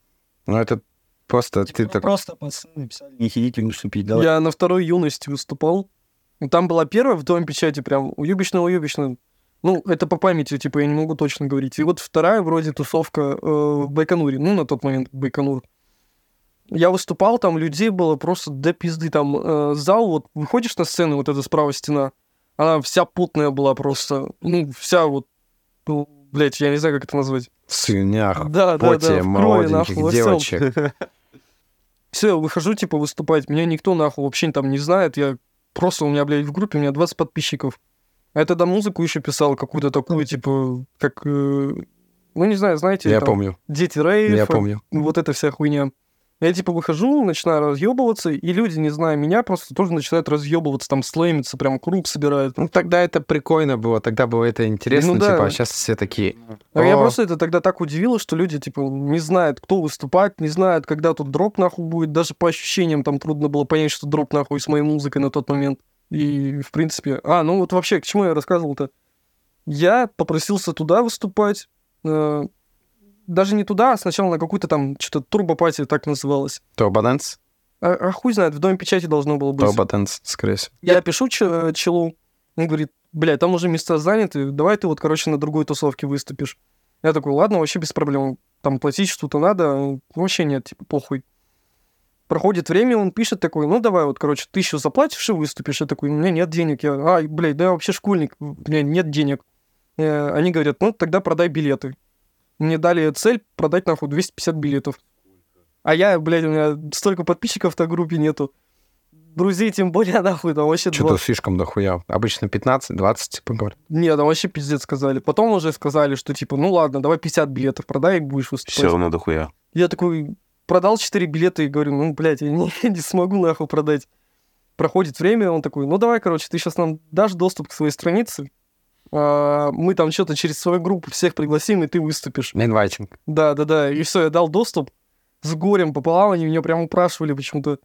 Ну, это просто ты Ну, так... Просто пацаны писали, не хотите выступить, давай. Я на второй юности выступал. Ну, Там была первая в Доме печати, прям уебищно. Ну, это по памяти, типа, я не могу точно говорить. И вот вторая вроде тусовка э, в Байконуре, ну, на тот момент Байконур. Я выступал, там людей было просто до пизды. Там э, зал, вот выходишь на сцену, вот эта справа стена, она вся путная была просто. Ну, вся вот, ну, блядь, я не знаю, как это назвать. В слюнях, Да, да, да, поте в крови, молоденьких нахуй, девочек. Все, я выхожу, типа, выступать. Меня никто, нахуй, вообще там не знает. Я просто, у меня, блядь, в группе, у меня 20 подписчиков. А я тогда музыку еще писал, какую-то такую, типа, как... э, ну, не знаю, знаете, Я там, помню, Дети Рейв, я помню. вот эта вся хуйня. Я, типа, выхожу, начинаю разъебываться, и люди, не зная меня, просто тоже начинают разъебываться, там, слеймиться, прям круг собирают. Ну, тогда это прикольно было, тогда было это интересно, Ну да. типа, а сейчас все такие... А я «О, просто это тогда так удивило, что люди, типа, не знают, кто выступать, не знают, когда тут дроп нахуй будет. Даже по ощущениям там трудно было понять, что дроп нахуй с моей музыкой на тот момент. И, в принципе... А, ну вот вообще, к чему я рассказывал-то? Я попросился туда выступать. Э, даже не туда, а сначала на какую-то там, что-то турбопати так называлось. Турбоденс? А, а хуй знает, в Доме печати должно было быть. Турбоденс, скорее всего. Я пишу че- челу, он говорит, блядь, там уже места заняты, давай ты вот, короче, на другой тусовке выступишь. Я такой, ладно, вообще без проблем. Там платить что-то надо, вообще нет, типа, похуй. Проходит время, он пишет такой, ну давай вот, короче, тысячу заплатишь и выступишь. Я такой, у меня нет денег. Я, ай, блядь, да я вообще школьник, у меня нет денег. Э, Они говорят, ну тогда продай билеты. Мне дали цель продать, нахуй, 250 билетов. А я, блядь, у меня столько подписчиков на группе нету. Друзей тем более, нахуй, там вообще Что-то 20. слишком дохуя. Обычно 15-20, типа, говорят. Нет, там вообще пиздец сказали. Потом уже сказали, что типа, ну ладно, давай 50 билетов продай, и будешь выступать. Все равно дохуя. Я такой продал 4 билета и говорю, ну, блядь, я не, не смогу нахуй продать. Проходит время, он такой, ну давай, короче, ты сейчас нам дашь доступ к своей странице, мы там что-то через свою группу всех пригласим, и ты выступишь. Инвайтинг. Да, да, да. И все, я дал доступ. С горем пополам они меня прям упрашивали почему-то.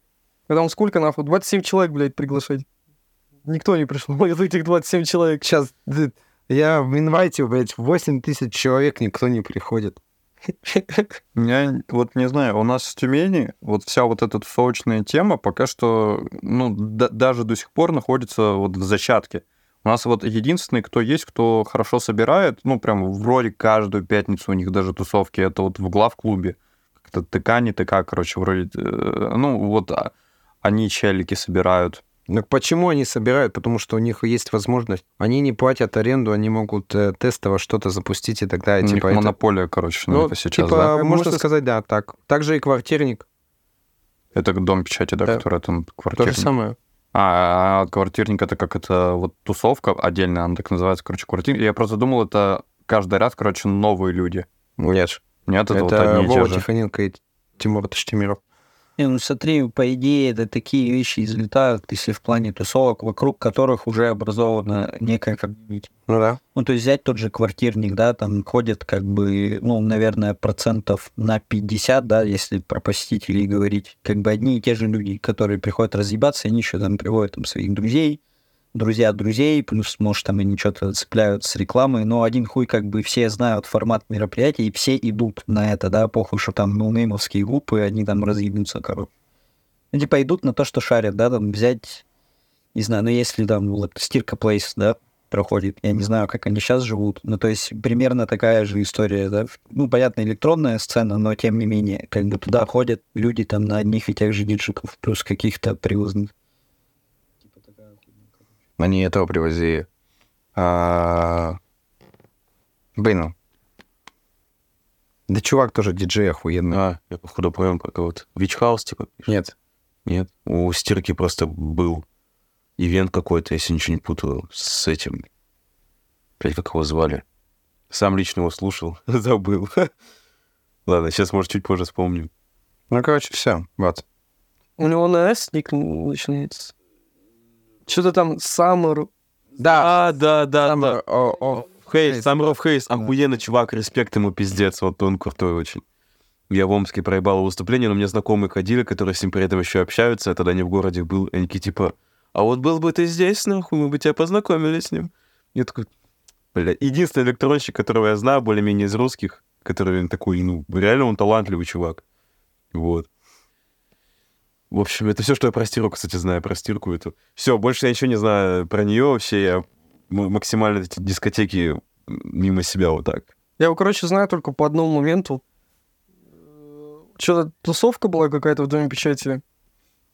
Я там сколько нахуй? 27 человек, блядь, приглашать. Никто не пришел из этих 27 человек. Сейчас, я в инвайте, блядь, 8 тысяч человек, никто не приходит. Я вот не знаю, у нас в Тюмени вот вся вот эта тусовочная тема пока что, ну, да- даже до сих пор находится вот в зачатке. У нас вот единственный, кто есть, кто хорошо собирает, ну, прям вроде каждую пятницу у них даже тусовки, это вот в главклубе. Как-то ТК, не ТК, короче, вроде, э, ну, вот а, они челики собирают. Ну почему они собирают? Потому что у них есть возможность. Они не платят аренду, они могут э, тестово что-то запустить и тогда, У них типа, это... монополия, короче, Ну, наверное, сейчас, типа, да? можно Можно сказать, да, так. Также и квартирник. Это дом печати, да, Да. который там То же квартирник. самое. А, а квартирник это как это вот тусовка отдельная, она так называется, короче, квартирник. Я просто думал, это каждый раз, короче, новые люди. Нет. Нет, это, Это, вот одни и те же. Тихоненко и Тимур Таштемиров. Не, ну смотри, по идее, это такие вещи излетают, если в плане тусовок, вокруг которых уже образована некая комьюнити. Ну да. Ну, то есть взять тот же квартирник, да, там ходит как бы, ну, наверное, процентов на 50, да, если про посетителей говорить, как бы одни и те же люди, которые приходят разъебаться, они еще там приводят там своих друзей, друзья друзей, плюс, может, там они что-то цепляют с рекламой, но один хуй как бы все знают формат мероприятия, и все идут на это, да, похуй, что там ноунеймовские группы, они там разъебнутся, короче. Ну, типа идут на то, что шарят, да, там взять, не знаю, ну если там стирка плейс, да, проходит, я не знаю, как они сейчас живут, ну то есть примерно такая же история, да, ну понятно, электронная сцена, но тем не менее, как бы туда ходят люди там на одних и тех же диджиков, плюс каких-то привозных. Они этого привозили. А... Блин. ну. Да чувак тоже диджей охуенный. А, я походу понял про кого-то. Вичхаус, типа? пишет? Нет. Нет. У Стирки просто был ивент какой-то, если ничего не путаю, с этим. Блядь, как его звали? Сам лично его слушал, забыл. Ладно, сейчас, может, чуть позже вспомним. Ну, короче, все. Вот. У него на S ник начинается. Что-то там Summer. Да. А, да, да, Там, да. о, о, Хейс, Summer of Хейс, охуенный чувак, респект ему, пиздец, вот он крутой очень. Я в Омске проебал выступление, но мне знакомые ходили, которые с ним при этом еще общаются, я тогда не в городе был, и они такие типа, а вот был бы ты здесь, нахуй, мы бы тебя познакомили с ним. Я такой, бля, единственный электронщик, которого я знаю, более-менее из русских, который такой, ну, реально он талантливый чувак. Вот. В общем, это все, что я про стирку, кстати, знаю, про стирку эту. Все, больше я ничего не знаю про нее вообще. Я максимально эти дискотеки мимо себя вот так. Я его, короче, знаю только по одному моменту. Что-то тусовка была какая-то в Доме печати.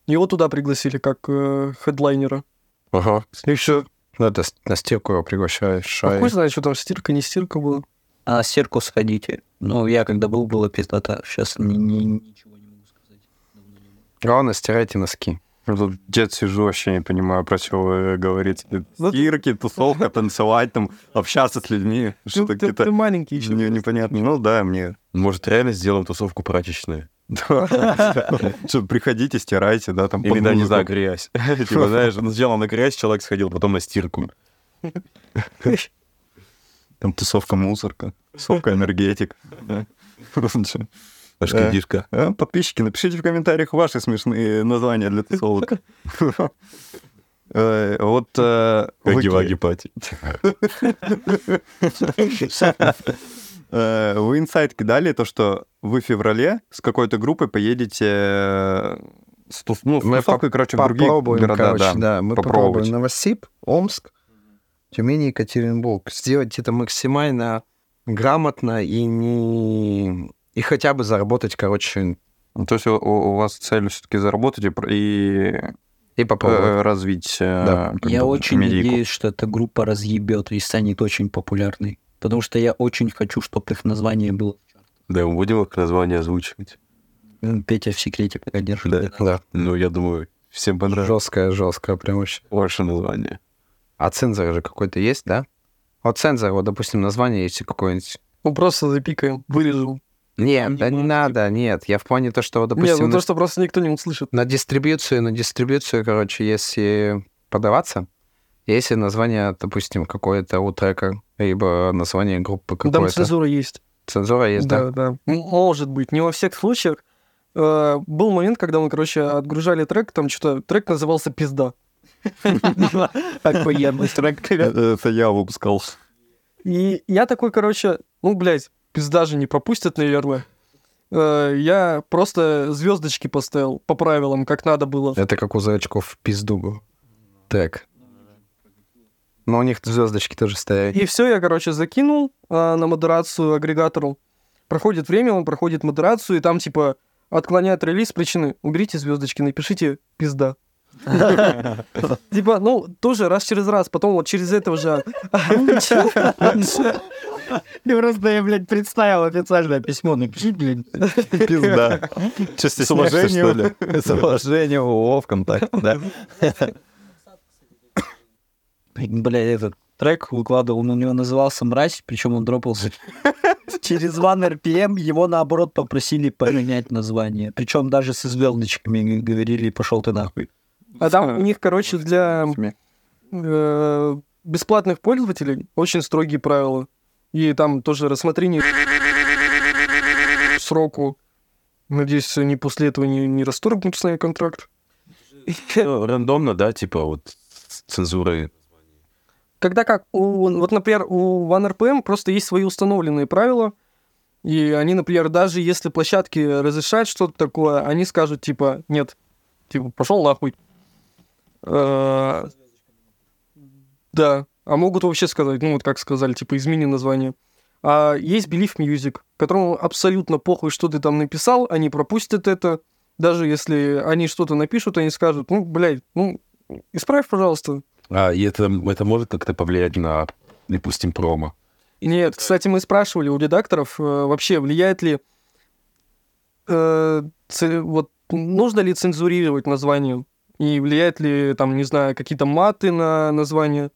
Его туда пригласили как э, хедлайнера. Ага. И все. Надо с- на стирку его приглашаешь. А хуй знает, что там стирка, не стирка была. А на стирку сходите. Ну, я когда был, было пиздата. Сейчас ничего не могу сказать. Главное, стирайте носки. Я Тут дед сижу, вообще не понимаю, про что вы говорите. Ну, Стирки, тусовка, танцевать, там, общаться с людьми. Ты, Что-то ты- ты какие-то маленький еще. не- непонятно. Ну да, мне. Может, реально сделаем тусовку прачечную? Что, приходите, стирайте, да, там Или, да, не знаю, грязь. Типа, знаешь, сначала на грязь человек сходил, потом на стирку. Там тусовка мусорка, тусовка энергетик. Да. Просто. Ашкадишка. А, Подписчики, напишите в комментариях ваши смешные названия для тусовок. Э, Вот э, Хаги-ваги пати. э, вы инсайт кидали, то, что вы в феврале с какой-то группой поедете э, с ну, с Мы тусовкой, короче, в другие Попробуем, города, короче, да. да. Мы попробуем Новосиб, Омск, Тюмень и Екатеринбург. Сделать это максимально грамотно и не... И хотя бы заработать, короче, Ну, То есть у, у- вас цель все-таки заработать и, и и попробовать. э, развить э, Да. Я бы, очень медийку. надеюсь, что эта группа разъебет и станет очень популярной. Потому что я очень хочу, чтобы их название было. Да, мы будем их название озвучивать. Петя в секрете пока держит. Да. Да. Ну, я думаю, всем понравилось Жесткое, жесткое, прям очень. ваше название. А цензор же какой-то есть, да? Вот цензор, вот, допустим, название есть какое-нибудь. Ну, просто запикаем, вырежем. Нет, да не надо, нет. Я в плане то, что, Нет, допустим, ну на, то, что просто никто не услышит. на дистрибьюцию, на дистрибьюцию, короче, если подаваться, если название, допустим, какое-то у трека, либо название группы Там какое-то. цензура есть. Цензура есть, да? Да, да. Может быть, не во всех случаях. Э, Был момент, когда мы, короче, отгружали трек, там что-то, трек назывался «Пизда». Охуенный трек. Это я выпускал. И я такой, короче, ну, блядь, пизда же не пропустят, наверное. Э, Я просто звездочки поставил по правилам, как надо было. Это как у зрачков в пизду. Так. Но у них звездочки тоже стоят. И все, я, короче, закинул а, на модерацию агрегатору. Проходит время, он проходит модерацию, и там, типа, отклоняет релиз причины. Уберите звездочки, напишите пизда. Типа, ну, тоже раз через раз, потом вот через это уже... Ты просто, я, блядь, представил официальное письмо. Напиши, блядь. Пизда. Че, С уважением. С уважением, о, ВКонтакте, да. Бля, этот трек выкладывал, у него назывался «Мразь», причем он дропался через One RPM, его, наоборот, попросили поменять название. Причем даже со звездочками говорили, пошел ты нахуй. А там у них, короче, для э, бесплатных пользователей очень строгие правила. И там тоже рассмотрение сроку. Надеюсь, они после этого не, не расторгнут с нами контракт. Рандомно, да, типа вот с цензурой. Когда как, у, вот, например, у OneRPM просто есть свои установленные правила, и они, например, даже если площадки разрешают что-то такое, они скажут, типа, нет, типа, пошел нахуй. Э, Да, а могут вообще сказать, ну вот как сказали, типа, измени название. А есть Believe Music, которому абсолютно похуй, что ты там написал, они пропустят это. Даже если они что-то напишут, они скажут, ну, блядь, ну, исправь, пожалуйста. А, и это, это может как-то повлиять на, допустим, промо. Нет, кстати, мы спрашивали у редакторов, э, вообще влияет ли, э, ц- вот нужно ли цензурировать название и влияет ли там, не знаю, какие-то маты на название.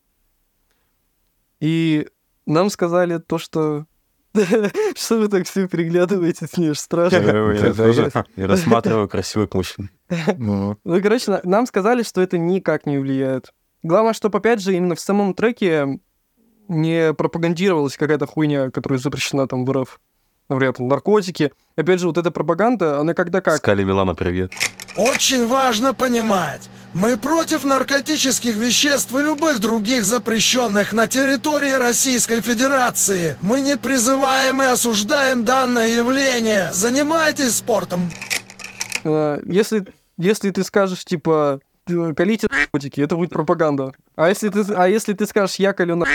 И Нам сказали то, что... Что вы так все переглядываете, мне аж страшно. Я тоже и рассматриваю красивых мужчин. Ну, Ну, короче, на- нам сказали, что это никак не влияет. Главное, чтобы, опять же, именно в самом треке не пропагандировалась какая-то хуйня, которая запрещена там в РФ. Например, там, наркотики. Опять же, вот эта пропаганда, она когда как? Скали Милана, привет. Очень важно понимать, мы против наркотических веществ и любых других запрещенных на территории Российской Федерации. Мы не призываем и осуждаем данное явление. Занимайтесь спортом. Э, Если, если ты скажешь, типа, э, колите наркотики, это будет пропаганда. А если ты, а если ты скажешь, я колю на...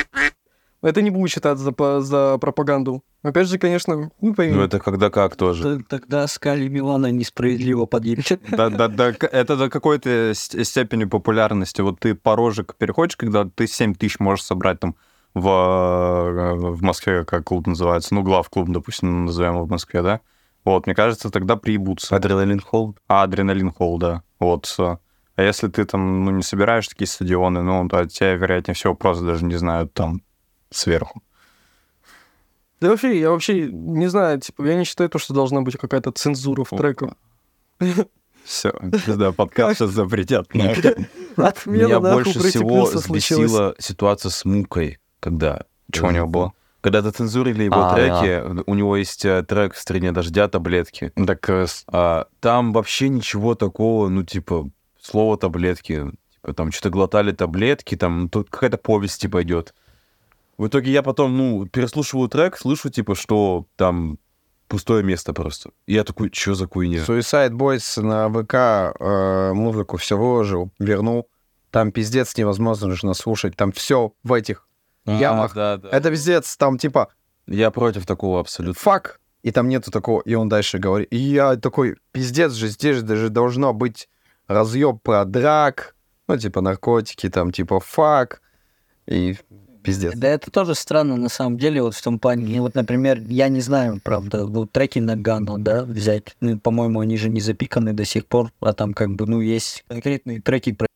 Это не будет считаться за, за пропаганду. Опять же, конечно, хуй пойми. Ну, это когда как тоже. Тогда Скали Милана несправедливо подъедет. Да, да, да, это до какой-то ст- степени популярности. Вот ты порожек переходишь, когда ты 7 тысяч можешь собрать там в, э, в Москве, как клуб называется, ну, глав-клуб, допустим, назовем его в Москве, да? Вот, мне кажется, тогда приебутся. Адреналин холд. А, адреналин холл, да. Вот. А если ты там, ну, не собираешь такие стадионы, ну, то тебя, вероятнее всего, просто даже не знают там сверху. Да вообще, я вообще не знаю, типа, я не считаю то, что должна быть какая-то цензура в треках. Все, да, подкаст сейчас запретят. Отмена, Меня больше всего взбесила ситуация с Мукой, когда... Что у него было? Когда зацензурили его А, треки, у него есть э, трек в «Стране дождя», «Таблетки». Так э, А, там вообще ничего такого, ну, типа, слово «таблетки». Типа, там что-то глотали таблетки, там ну, тут какая-то повесть, типа, идет. В итоге я потом, ну, переслушиваю трек, слышу, типа, что там пустое место просто. И я такой, что за хуйня? Suicide Boys на ВК э, музыку все выложил, вернул. Там пиздец невозможно нужно слушать. Там все в этих ямах. да, да. Это пиздец, там типа Я против такого абсолютно. фак, и там нету такого, и он дальше говорит. И я такой, пиздец же, здесь же даже должно быть разъеб про драк, ну, типа наркотики, там, типа фак, и пиздец. Да это тоже странно на самом деле, вот в том плане. Вот, например, я не знаю, правда, вот треки на Гану, да, взять. Ну, по-моему, они же не запиканы до сих пор, а там как бы, ну, есть конкретные треки про...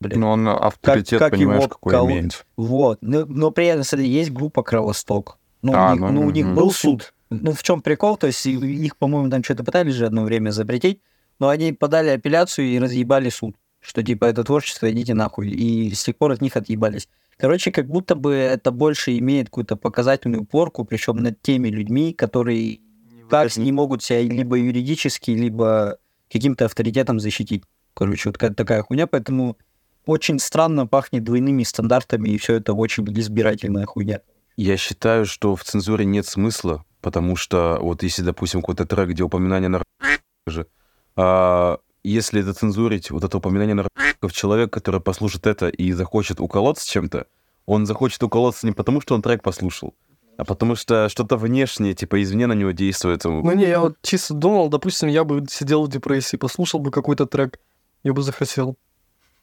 Блин. Ну, он авторитет, как понимаешь, его какой колоть? имеет. Вот. Но, но при этом, смотри, есть группа Кровосток. Ну, А, у них, ну, ну, у них был суд. Ну, в чем прикол? То есть их, по-моему, там что-то пытались же одно время запретить, но они подали апелляцию и разъебали суд. Что типа это творчество, идите нахуй. И с тех пор от них отъебались. Короче, как будто бы это больше имеет какую-то показательную порку, причем над теми людьми, которые так не могут себя либо юридически, либо каким-то авторитетом защитить. Короче, вот такая хуйня, поэтому очень странно пахнет двойными стандартами, и все это очень избирательная хуйня. Я считаю, что в цензуре нет смысла, потому что вот если, допустим, какой-то трек, где упоминание наркотиков же, а, если это цензурить, вот это упоминание наркотиков, человек, который послушает это и захочет уколоться чем-то, он захочет уколоться не потому, что он трек послушал, а потому что что-то внешнее, типа извне на него действует. Ну не, я вот чисто думал, допустим, я бы сидел в депрессии, послушал бы какой-то трек, я бы захотел.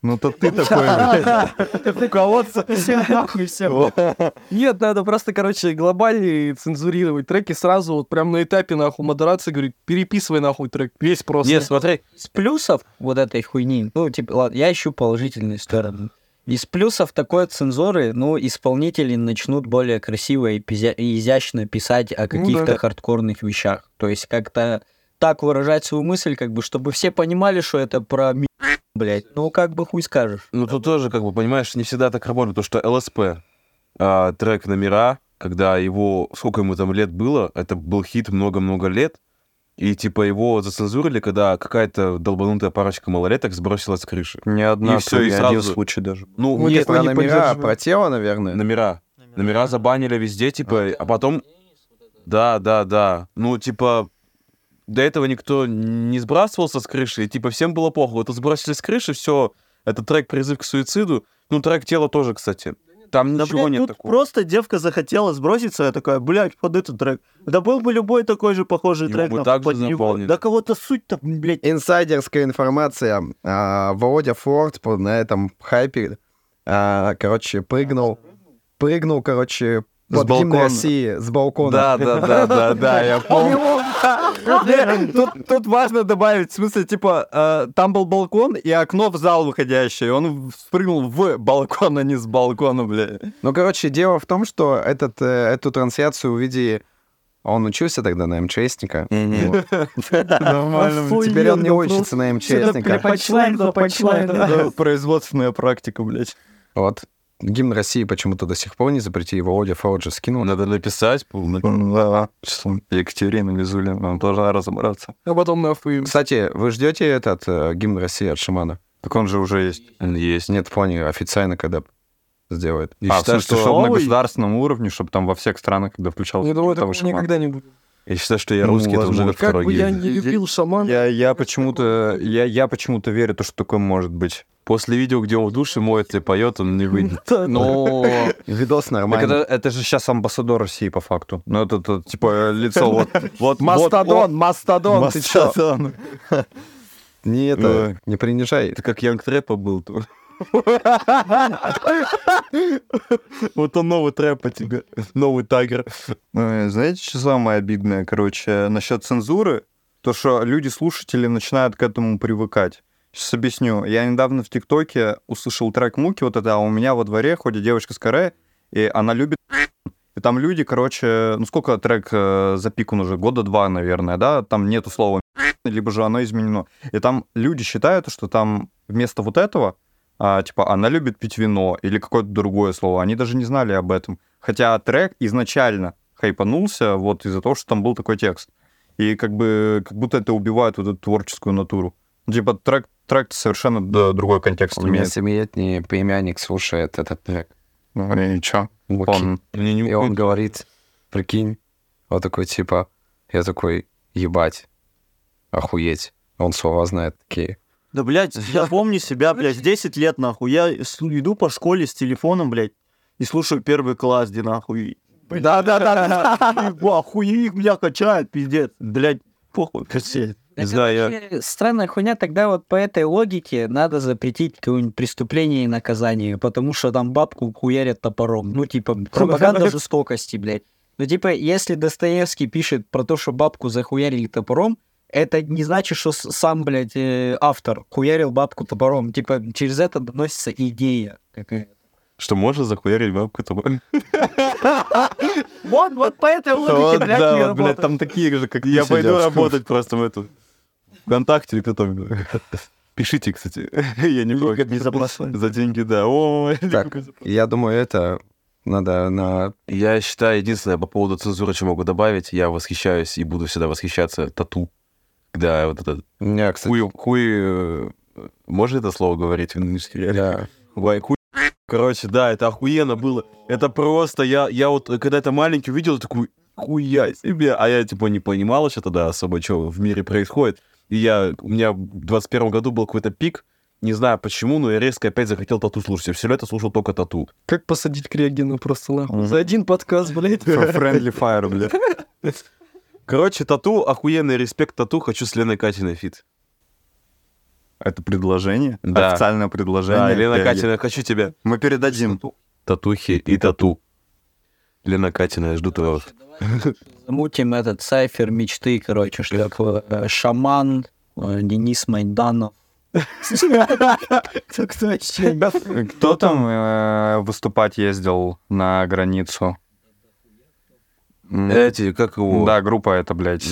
Ну, то ты такой, Уколоться, нахуй все. Нет, надо просто, короче, глобально цензурировать треки сразу, вот прям на этапе, нахуй, модерации, говорит, переписывай, нахуй, трек, весь просто. Нет, смотри, Из плюсов вот этой хуйни, ну, типа, ладно, я ищу положительные стороны. Из плюсов такой цензуры, ну, исполнители начнут более красиво и, пизя- и изящно писать о каких-то да. хардкорных вещах. То есть как-то так выражать свою мысль, как бы, чтобы все понимали, что это про ми- блядь. Ну, как бы хуй скажешь. Ну, тут тоже, как бы, понимаешь, не всегда так работает, потому что ЛСП, а, трек «Номера», когда его, сколько ему там лет было, это был хит много-много лет, и, типа, его зацензурили, когда какая-то долбанутая парочка малолеток сбросилась с крыши. Не одна, И всё, и ни сразу- один случай даже. Ну, Мы нет, Про не номера, про тело, наверное. номера. Номера забанили везде, типа, а потом... Да, да, да. Ну, типа, до этого никто не сбрасывался с крыши, и, типа, всем было похуй. Вот сбросили с крыши, все, это трек «Призыв к суициду». Ну, трек «Тело» тоже, кстати. Там Да, ничего блядь, нет тут такого. просто девка захотела сброситься, я такая, блядь, под этот трек. Да был бы любой такой же похожий Его трек. бы так же под него. заполнили. Да кого-то суть-то, блядь. Инсайдерская информация. А, Володя Форд на этом хайпе, а, короче, прыгнул, прыгнул, короче, С под гимн балкона. России с балкона. Да, да, да, да, да, я помню. Тут тут важно добавить, в смысле, типа, э, там был балкон и окно в зал выходящее. Он спрыгнул в балкон, а не с балкона, бля. Ну, короче, дело в том, что этот, э, эту трансляцию увидели... Он учился тогда на МЧСника. Нормально. Теперь он не учится на МЧСника. Панчлайн, да. Да, Производственная практика, блядь. Вот. Гимн России почему-то до сих пор не запретили. Володя Фауджи скинул. Надо написать. Да, Екатерина Визуля, нам должна разобраться. А потом нахуй. Кстати, вы ждете этот э, гимн России от Шамана? Так он же уже есть. Есть. Нет, в плане официально, когда сделает. Я а, считаю, в смысле, что... чтобы на государственном уровне, чтобы там во всех странах, когда включался Я думаю, того такого шамана. никогда не будет. Я считаю, что я Ну, русский, это уже возможно. как Как второй бы я не любил шамана. Я, я почему-то я, я почему-то верю, то, что такое может быть. После видео, где он в душе моется и поет, он не выйдет. Но Видос нормальный. это, это же сейчас амбассадор России по факту. Ну это, это, типа лицо вот вот Мастодон, Мастодон, вот, ты чё? Мастодон. Не это, не принижай. Это как Янг Трэпа был. то. Вот он новый трэп по тебе, новый тайгер. Ой, Знаете, что самое обидное, короче, насчет цензуры? То, что люди-слушатели начинают к этому привыкать. Сейчас объясню. Я недавно в ТикТоке услышал трек Муки, вот это, а у меня во дворе ходит девочка с каре, и она любит и там люди, короче, ну сколько трек э, запикан уже? Года два, наверное, да? Там нету слова либо же оно изменено. И там люди считают, что там вместо вот этого, а, типа, она любит пить вино или какое-то другое слово. Они даже не знали об этом. Хотя трек изначально хайпанулся вот из-за того, что там был такой текст. И как бы как будто это убивает вот эту творческую натуру. Ну, Типа трек, трек совершенно да, другой контекст У меня имеет. семилетний племянник слушает этот трек. Ну, И? Муки. Он... Мне не И он говорит, прикинь, вот такой типа, я такой, ебать, охуеть. Он слова знает такие. Да, блядь, я помню себя, блядь, 10 лет, нахуй. Я иду по школе с телефоном, блядь, и слушаю первый класс, где нахуй. Да-да-да. Охуеть, меня качает, пиздец. Блядь, похуй, качает. Не знаю, я... Странная хуйня, тогда вот по этой логике надо запретить какое-нибудь преступление и наказание, потому что там бабку хуярят топором. Ну, типа, пропаганда жестокости, блядь. Ну, типа, если Достоевский пишет про то, что бабку захуярили топором, это не значит, что сам, блядь, э, автор хуярил бабку топором. Типа, через это доносится идея какая Что можно захуярить бабку тобой? Вот, вот по этой логике, блядь, да, вот, блядь, там такие же, как Я пойду работать просто в эту... ВКонтакте или кто там. Пишите, кстати. Я не против. безопасно. За деньги, да. Так, я думаю, это надо на... Я считаю, единственное, по поводу цензуры, что могу добавить, я восхищаюсь и буду всегда восхищаться тату. Когда вот этот У меня, кстати, хуй, хуй, э, можно это слово говорить в индустрии? да. Хуй, хуй. Короче, да, это охуенно было. Это просто, я, я вот, э, когда это маленький увидел, такой, хуя себе. А я, типа, не понимал еще тогда особо, что в мире происходит. И я, у меня в 21 году был какой-то пик, не знаю почему, но я резко опять захотел тату слушать. Я все лето слушал только тату. Как посадить Криогена просто нахуй? Мгм. За один подкаст, блядь. Friendly Fire, блядь. Короче, тату, охуенный респект тату, хочу с Леной Катиной фит. Это предложение? Да. Официальное предложение? Да, Лена Я- Катина, хочу тебя. Мы передадим. Татухи и тату. Лена Катина, я жду твоего. Замутим этот сайфер мечты, короче, что э, шаман, э, Денис Майданов. Кто там э, выступать ездил на границу? Эти, как его? Да, группа это, блядь.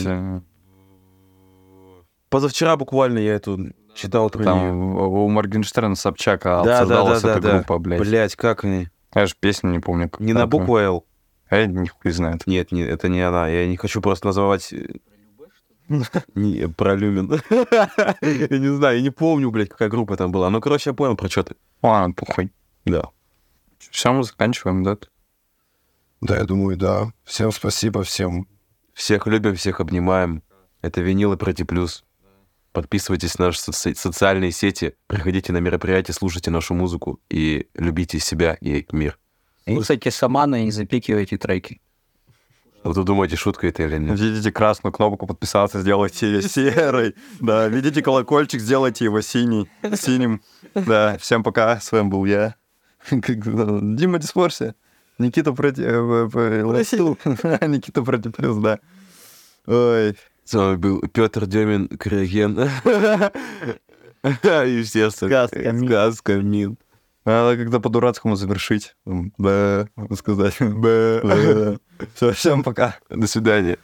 Позавчера буквально я эту читал про. Там у Моргенштерна Собчака Да, да, да, обсуждалась да, эта да. группа, блядь. Блять, как они? Я же песню не помню. Не на букву Л. А я нихуй знает. Нет, не, это не она. Я не хочу просто называть... э, Не, про Люмен. Я не знаю, я не помню, блядь, какая группа там была. Ну, короче, я понял, про что ты. Ладно, похуй. Да. Все, мы заканчиваем, да? Да, я думаю, да. Всем спасибо, всем. Всех любим, всех обнимаем. Это винил и Проти Плюс. Подписывайтесь на наши соци- социальные сети, приходите на мероприятия, слушайте нашу музыку и любите себя и мир. Слушайте Самана и запикивайте треки. Вот вы думаете, шутка это или нет? Видите красную кнопку подписаться, сделайте ее серой. Да, видите колокольчик, сделайте его синий, синим. Да, всем пока, с вами был я. Дима Дисфорсия. Никита против... э, Никита против плюс, да. Ой, С вами был Петр Демин, Криоген. Естественно. Газ, камин. Надо как-то по-дурацкому завершить. Б, сказать. Б. Все, всем пока. До свидания.